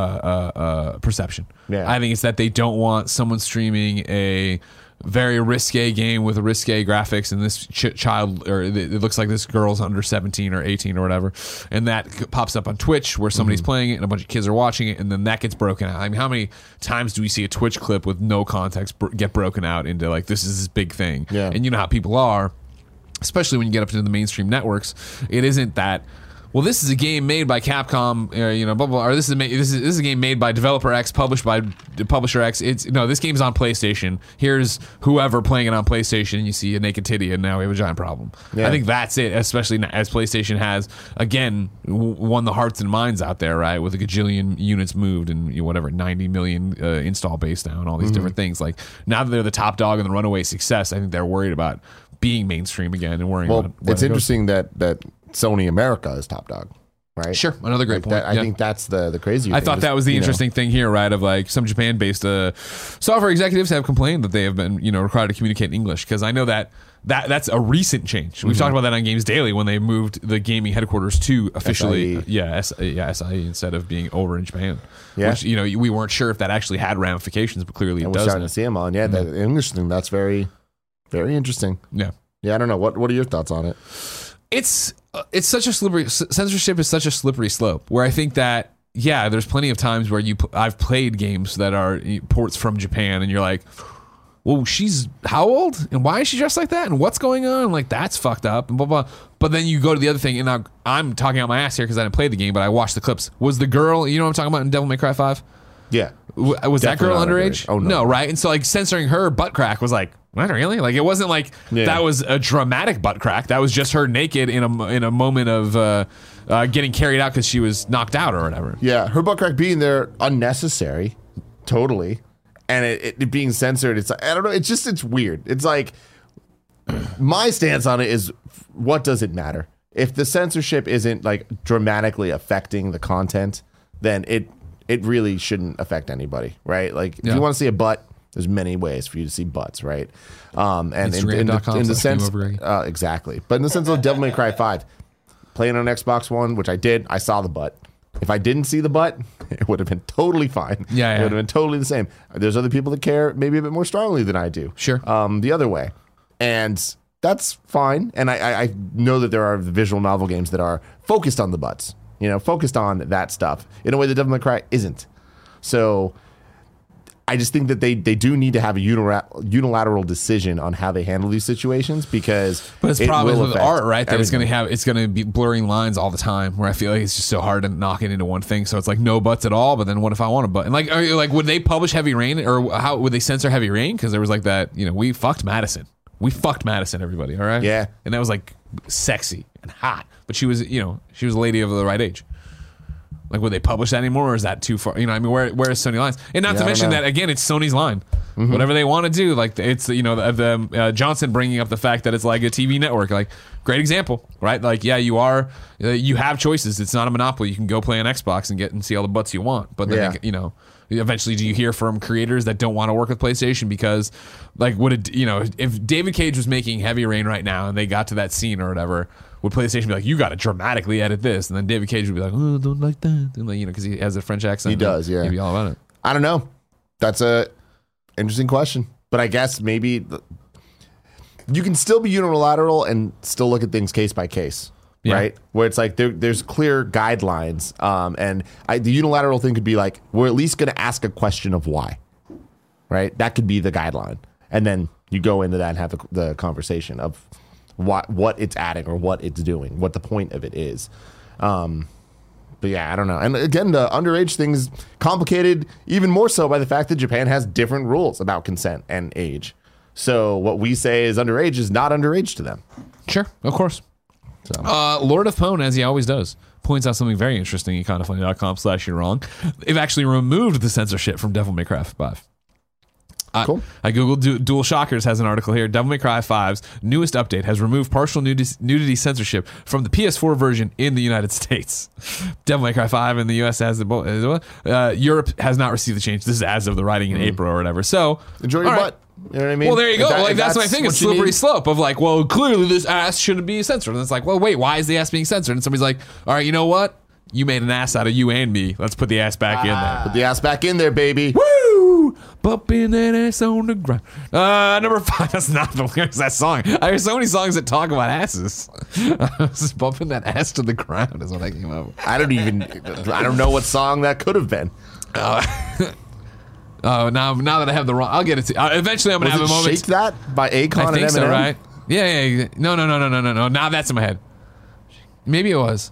uh, perception. Yeah. I think it's that they don't want someone streaming a very risque game with risque graphics and this ch- child or it looks like this girl's under 17 or 18 or whatever and that pops up on twitch where somebody's mm-hmm. playing it and a bunch of kids are watching it and then that gets broken out i mean how many times do we see a twitch clip with no context br- get broken out into like this is this big thing yeah. and you know how people are especially when you get up into the mainstream networks it isn't that well, this is a game made by Capcom, uh, you know, blah, blah, or this is, ma- this is this is a game made by developer X, published by publisher X. It's no, this game's on PlayStation. Here's whoever playing it on PlayStation, and you see a naked titty, and now we have a giant problem. Yeah. I think that's it, especially as PlayStation has again w- won the hearts and minds out there, right, with a gajillion units moved and you know, whatever 90 million uh, install base now, and all these Mm-hmm. different things. Like now that they're the top dog and the runaway success, I think they're worried about being mainstream again and worrying Well, about. where it's goes. interesting that that Sony America is top dog, right? Sure, another great Like point. that- I Yeah. think that's the the crazy. I thing thought is, that was the you know, interesting thing here, right? Of like some Japan-based uh, software executives have complained that they have been, you know, required to communicate in English because I know that that that's a recent change. We've Mm-hmm. talked about that on Games Daily when they moved the gaming headquarters to officially, SIE. yeah, S, yeah, SIE instead of being over in Japan. Yeah. Which you know we weren't sure if that actually had ramifications, but clearly it And we're does. starting to see them on. Yeah, that English thing. That's very, very interesting. Yeah. Yeah, I don't know. What What are your thoughts on it? it's uh, it's such a slippery censorship is such a slippery slope where I think that yeah, there's plenty of times where you I've played games that are uh, ports from Japan and you're like, well, she's how old and why is she dressed like that and what's going on? Like that's fucked up and blah blah. But then you go to the other thing and now I'm talking out my ass here because I didn't play the game, but I watched the clips. Was the girl you know what I'm talking about in Devil May Cry Five? Yeah, W- Was that girl underage? Oh, no. no, right? And so like censoring her butt crack was like, what really? Like it wasn't like Yeah. that was a dramatic butt crack. That was just her naked in a in a moment of uh, uh, getting carried out because she was knocked out or whatever. yeah. Her butt crack being there unnecessary, totally, and it, it, it being censored. It's I don't know. It's just it's weird. It's like my stance on it is what does it matter if the censorship isn't like dramatically affecting the content then it it really shouldn't affect anybody right? Like if Yeah. you want to see a butt there's many ways for you to see butts right? Um and in, in, the, in the sense uh, exactly. But in the sense of devil may cry 5 playing on xbox one which i did i saw the butt. If i didn't see the butt it would have been totally fine. Yeah, it would have been totally the same. There's other people that care maybe a bit more strongly than i do Sure. um, the other way, and that's fine. And I, I, I know that there are visual novel games that are focused on the butts, you know, focused on that stuff in a way that Devil May Cry isn't. So I just think that they they do need to have a unira- unilateral decision on how they handle these situations because But it's it probably with art, right? That it's going to have it's to be blurring lines all the time. Where I feel like it's just so hard to knock it into one thing. So it's like no butts at all. But then what if I want a butt? And like, are like would they publish Heavy Rain or how would they censor Heavy Rain? Because there was like that, you know, we fucked Madison. We fucked Madison, everybody. All right. Yeah. And that was like sexy and hot. But she was, you know, she was a lady of the right age. Like, would they publish that anymore, or is that too far? You know, I mean, where where is Sony lines? And not Yeah, to I don't mention know. that again, it's Sony's line. Whatever they want to do, like it's you know the, the uh, Johnson bringing up the fact that it's like a TV network, like great example, right? Like, yeah, you are uh, you have choices. It's not a monopoly. You can go play on Xbox and get and see all the butts you want, but then Yeah. you know. Eventually, do you hear from creators that don't want to work with PlayStation because, like, would it, you know, if David Cage was making Heavy Rain right now and they got to that scene or whatever, would PlayStation be like, you got to dramatically edit this? And then David Cage would be like, oh, don't like that. And like, you know, because he has a French accent. He does, yeah. He'd be all about it. I don't know. That's a interesting question, but I guess maybe the, you can still be unilateral and still look at things case by case, Yeah. right? Where it's like there, there's clear guidelines, um, and I, the unilateral thing could be like we're at least going to ask a question of why, right? That could be the guideline, and then you go into that and have the, the conversation of what what it's adding or what it's doing, what the point of it is. Um, but yeah, I don't know. And again, the underage thing is complicated even more so by the fact that Japan has different rules about consent and age. So what we say is underage is not underage to them. Sure, of course. Uh, Lord of Pwn, as he always does, points out something very interesting. Kindafunny.com slash you're wrong. They've actually removed the censorship from Devil May Cry 5. I, Cool. I googled du- DualShockers has an article here. Devil May Cry 5's newest update has removed partial nudity, nudity censorship from the PS4 version in the United States. Devil May Cry 5 in the US has the uh, Europe has not received the change. This is as of the writing in April or whatever. So Enjoy your right. butt. You know what I mean? Well, there you go. that- like if that's, my thing. It's slippery need- slope of like, well, clearly this ass shouldn't be censored. And it's like, well, wait, why is the ass being censored? And somebody's like, all right, you know what? You made an ass out of you and me. Let's put the ass back in there. Put the ass back in there, baby. Woo! Bumping that ass on the ground. Uh, number five. That's not the lyrics of that song. I hear so many songs that talk about asses. I was just bumping that ass to the ground is what I came up with. I don't even. I don't know what song that could have been. Oh, now now that I have the wrong, I'll get it. To, uh, eventually, I'm gonna Was have a moment. "Shake That" by Akon I think and Eminem? so, right? Yeah, yeah, yeah. No, no, no, no, no, no, no. Now that's in my head. Maybe it was.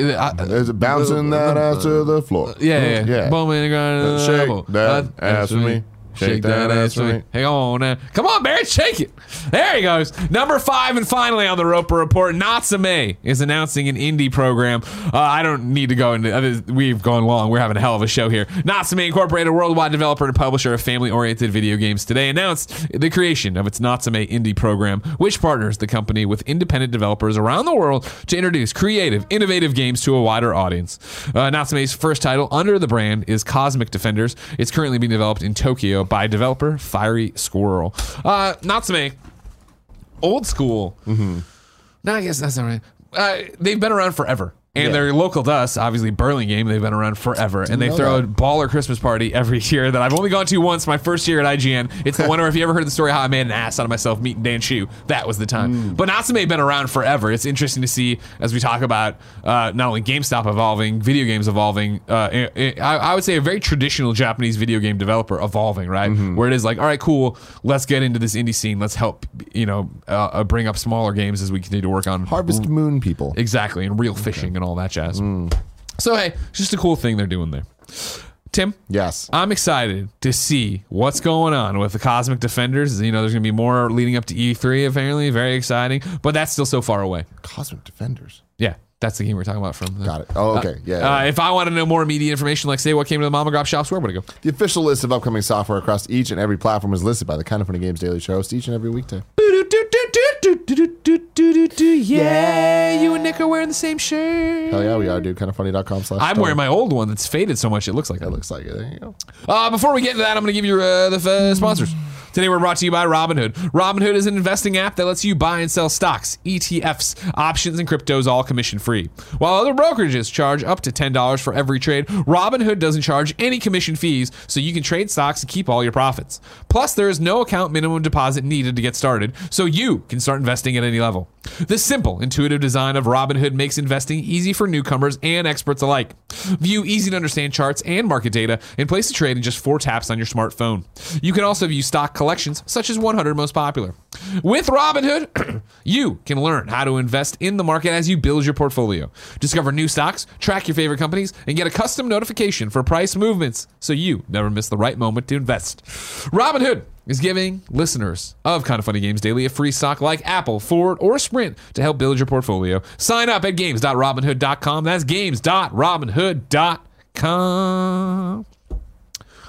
I- There's a bouncing that ass to the floor. Yeah, mm-hmm. yeah, yeah. yeah. Bowman and grind shake that ass for me. Shake that ass me. Hang on now. Come on, Barrett, shake it. There he goes. Number five, and finally on the Roper Report, Natsume is announcing an indie program. Uh, I don't need to go into. Uh, we've gone long. We're having a hell of a show here. Natsume Incorporated, a worldwide developer and publisher of family-oriented video games, today announced the creation of its Natsume indie program, which partners the company with independent developers around the world to introduce creative, innovative games to a wider audience. Uh, Natsume's first title under the brand is Cosmic Defenders. It's currently being developed in Tokyo by developer Fiery Squirrel. Uh, Natsume, old school. Mm-hmm. No, I guess that's not right. Uh, they've been around forever. And they're local to us, obviously Burlingame. They've been around forever, and they throw that. a baller Christmas party every year that I've only gone to once. My first year at IGN. It's the one where if you ever heard the story how I made an ass out of myself meeting Dan Hsu, that was the time. Mm. But Natsume have been around forever. It's interesting to see as we talk about uh, not only GameStop evolving, video games evolving. Uh, I, I would say a very traditional Japanese video game developer evolving, right? Mm-hmm. Where it is like, all right, cool, let's get into this indie scene. Let's help, you know, uh, uh, bring up smaller games as we continue to work on Harvest Moon people. Exactly, and Reel Fishing and all that jazz. Mm. So hey, it's just a cool thing they're doing there. Tim, Yes. I'm excited to see what's going on with the Cosmic Defenders. You know, there's going to be more leading up to E3 apparently, very exciting, but that's still so far away. Cosmic Defenders. Yeah, that's the game we're talking about from. The, Got it. Oh, okay. Yeah. Uh, if I want to know more media information, like say what came to the Mama Grop shops, where would I go? the official list of upcoming software across each and every platform is listed by the Kind of Funny Games Daily Show host each and every weekday. Yeah, you and Nick are wearing the same shirt. Hell yeah, we are, dude. Kindafunny.com slash. I'm wearing my old one that's faded so much it looks like That looks like it. There you go. Uh, before we get into that, I'm going to give you uh, the uh, sponsors. Today we're brought to you by Robinhood. Robinhood is an investing app that lets you buy and sell stocks, ETFs, options, and cryptos all commission free. While other brokerages charge up to $10 for every trade, Robinhood doesn't charge any commission fees, so you can trade stocks and keep all your profits. Plus, there is no account minimum deposit needed to get started, so you can start investing at any level. The simple, intuitive design of Robinhood makes investing easy for newcomers and experts alike. View easy to understand charts and market data and place a trade in just four taps on your smartphone. You can also view stock collections, such as 100 most popular. With Robinhood, you can learn how to invest in the market as you build your portfolio. Discover new stocks, track your favorite companies, and get a custom notification for price movements so you never miss the right moment to invest. Robinhood is giving listeners of Kind of Funny Games Daily a free stock like Apple, Ford, or Sprint to help build your portfolio. Sign up at games.robinhood.com. That's games.robinhood.com.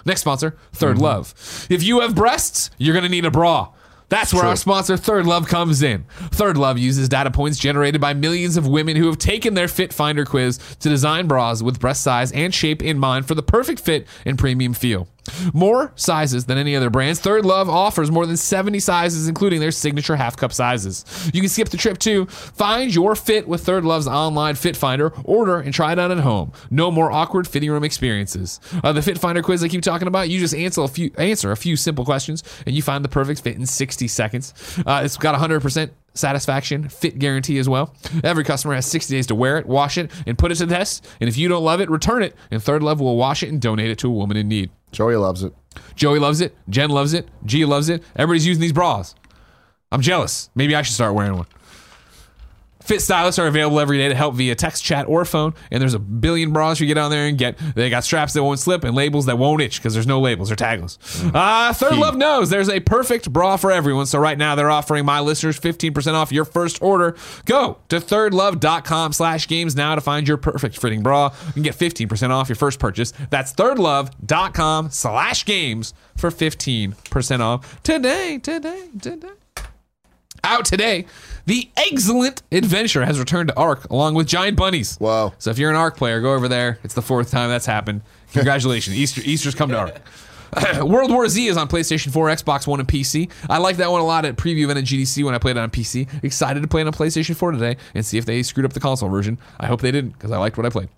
Next sponsor, 3rd mm-hmm. Love. If you have breasts, you're going to need a bra. That's where our sponsor, Third Love, comes in. Third Love uses data points generated by millions of women who have taken their Fit Finder quiz to design bras with breast size and shape in mind for the perfect fit and premium feel. More sizes than any other brands, Third Love offers more than 70 sizes, including their signature half cup sizes. You can skip the trip too. Find your fit with Third Love's online Fit Finder. Order and try it on at home. No more awkward fitting room experiences. Uh, the Fit Finder quiz I keep talking about, you just answer a few answer a few simple questions and you find the perfect fit in 60 seconds. Uh, it's got 100% satisfaction fit guarantee as well. Every customer has 60 days to wear it, wash it, and put it to the test. And if you don't love it, return it. And Third Love will wash it and donate it to a woman in need. Joey loves it. Joey loves it. Jen loves it. Gia loves it. Everybody's using these bras. I'm jealous. Maybe I should start wearing one. Fit stylists are available every day to help via text, chat, or phone. And there's a billion bras you get on there and get. They got straps that won't slip and labels that won't itch because there's no labels or tagless. Uh, Third Love knows there's a perfect bra for everyone. So right now they're offering my listeners 15% off your first order. Go to thirdlove.com slash games now to find your perfect fitting bra. You can get 15% off your first purchase. That's thirdlove.com slash games for 15% off today, today, today. Out today, the excellent adventure has returned to Ark along with giant bunnies. Wow. So if you're an Ark player, go over there. It's the fourth time that's happened. Congratulations. Easter Easter's come to Ark. World War Z is on PlayStation 4, Xbox One, and PC. I like that one a lot at preview event at GDC when I played it on PC. Excited to play it on PlayStation 4 today and see if they screwed up the console version. I hope they didn't because I liked what I played.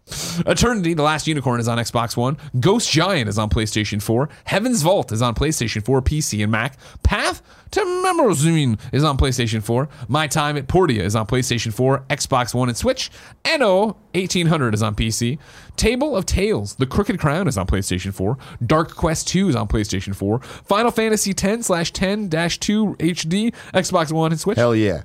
Eternity, The Last Unicorn is on Xbox One. Ghost Giant is on PlayStation 4. Heaven's Vault is on PlayStation 4, PC, and Mac. Path to Mnemosyne is on PlayStation 4. My Time at Portia is on PlayStation 4, Xbox One, and Switch. Anno 1800 is on PC. Table of Tales, The Crooked Crown is on PlayStation 4. Dark Quest 2 is on PlayStation 4. Final Fantasy 10 slash 10 2 HD, Xbox One, and Switch. Hell yeah.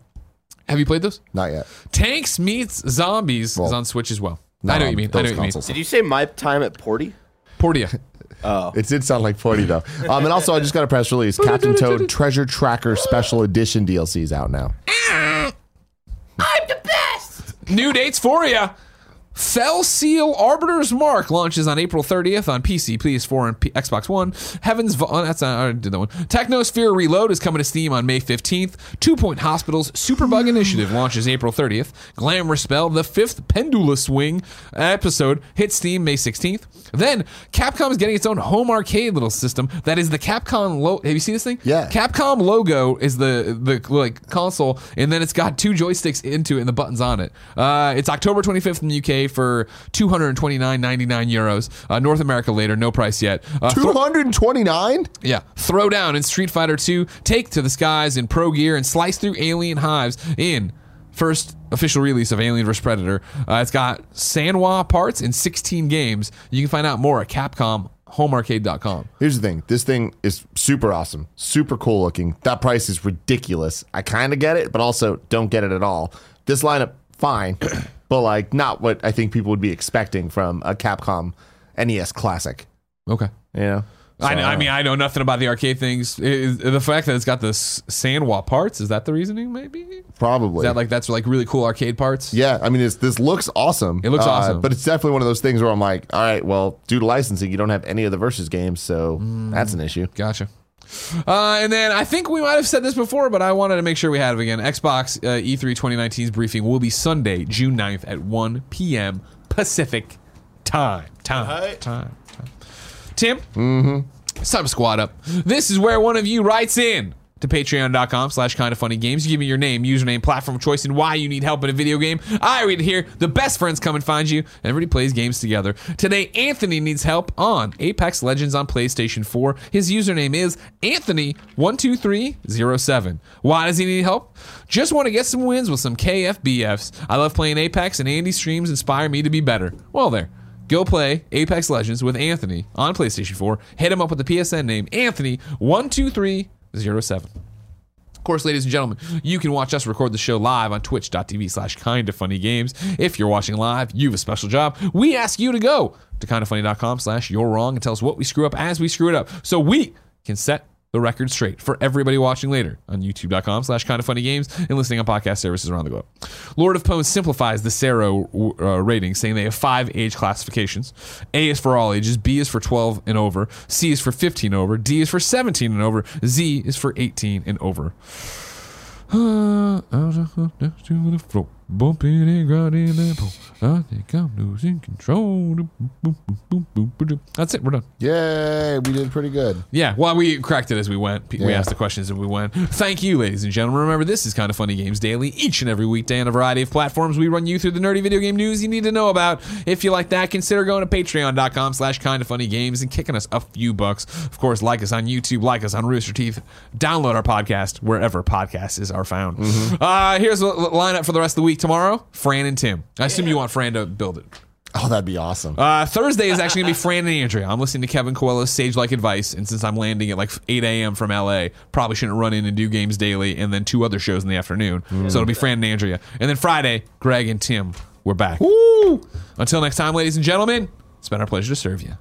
Have you played those? Not yet. Tanks meets Zombies is on Switch as well. I know what you mean. I those know what you mean. consoles. Did you say my time at Portia? Portia. It did sound like 40 though. Um, and also, I just got a press release. Captain Toad Treasure Tracker Special Edition DLC is out now. I'm the best. New dates for you. Fell Seal Arbiter's Mark launches on April 30th on PC, PS4, and P- Xbox One. Heaven's oh, that's not, I did that one. Technosphere Reload is coming to Steam on May 15th. Two Point Hospital's Superbug Initiative launches April 30th. Glamorous Spell, the fifth Pendula Swing episode, hits Steam May 16th. Then Capcom is getting its own home arcade little system that is the Capcom logo. Have you seen this thing? Yeah. Capcom logo is the the like console, and then it's got two joysticks into it and the buttons on it. Uh, it's October 25th in the UK for 229.99 euros. Uh, North America later, no price yet. Uh, thro- 229? yeah, throw down in Street Fighter 2, take to the skies in Pro Gear, and slice through alien hives in first official release of Alien vs Predator. Uh, it's got Sanwa parts in 16 games. You can find out more at Capcom homearcade.com. Here's the thing. This thing is super awesome, super cool looking. That price is ridiculous. I kind of get it, but also don't get it at all. This lineup, fine, but like not what I think people would be expecting from a Capcom NES classic. Okay. You know? I, So, I mean, I know nothing about the arcade things. Is, the fact that it's got the s- Sanwa parts is that the reasoning? Maybe is probably. that like that's like really cool arcade parts? yeah, I mean, it's, this looks awesome. It looks Uh, awesome. but it's definitely one of those things where I'm like, all right, well, due to licensing, you don't have any of the versus games, so Mm. that's an issue. Gotcha. Uh, and then I think we might have said this before, but I wanted to make sure we had it again. Xbox uh, E3 2019's briefing will be Sunday, June 9th at 1 p.m. Pacific time. Time. Alright. Time. Time. Tim? Mm-hmm. It's time to squad up. This is where one of you writes in to patreon.com slash kind of funny games. Give me your name, username, platform choice, and why you need help in a video game. I read it here. The best friends come and find you, everybody plays games together. Today, Anthony needs help on Apex Legends on PlayStation 4. His username is Anthony12307. Why does he need help? Just want to get some wins with some KFBFs. I love playing Apex, and Andy's streams inspire me to be better. Well, there. Go play Apex Legends with Anthony on PlayStation 4. Hit him up with the PSN name Anthony12307. Of course, ladies and gentlemen, you can watch us record the show live on twitch.tv slash kinda funny games. If you're watching live, you have a special job. We ask you to go to kindafunny.com slash you're wrong and tell us what we screw up as we screw it up. So we can set the record straight for everybody watching later on youtube.com slash kind of funny games and listening on podcast services around the globe. Lord of Pwn simplifies the CERO uh, rating, saying they have five age classifications. A is for all ages, B is for 12 and over, C is for 15 and over, D is for 17 and over, Z is for 18 and over. Bumping and grinding and pole. I think I'm losing control. That's it. We're done. Yay, we did pretty good. Yeah, well, we cracked it as we went. We Yeah. asked the questions as we went. Thank you, ladies and gentlemen. Remember, this is kind of funny games daily, each and every weekday on a variety of platforms. We run you through the nerdy video game news you need to know about. If you like that, consider going to patreon.com slash kind of funny games and kicking us a few bucks. Of course, like us on YouTube, like us on Rooster Teeth. Download our podcast wherever podcasts are found. Uh, here's the lineup for the rest of the week. Tomorrow, Fran and Tim. I assume you want Fran to build it. Oh, that'd be awesome. Uh, Thursday is actually gonna be Fran and Andrea. I'm listening to Kevin Coello's Sage Like Advice, and since I'm landing at like 8 a.m. from LA, probably shouldn't run in and do games daily, and then two other shows in the afternoon. So it'll be Fran and Andrea, and then Friday, Greg and Tim. We're back. Woo! Until next time, ladies and gentlemen, it's been our pleasure to serve you.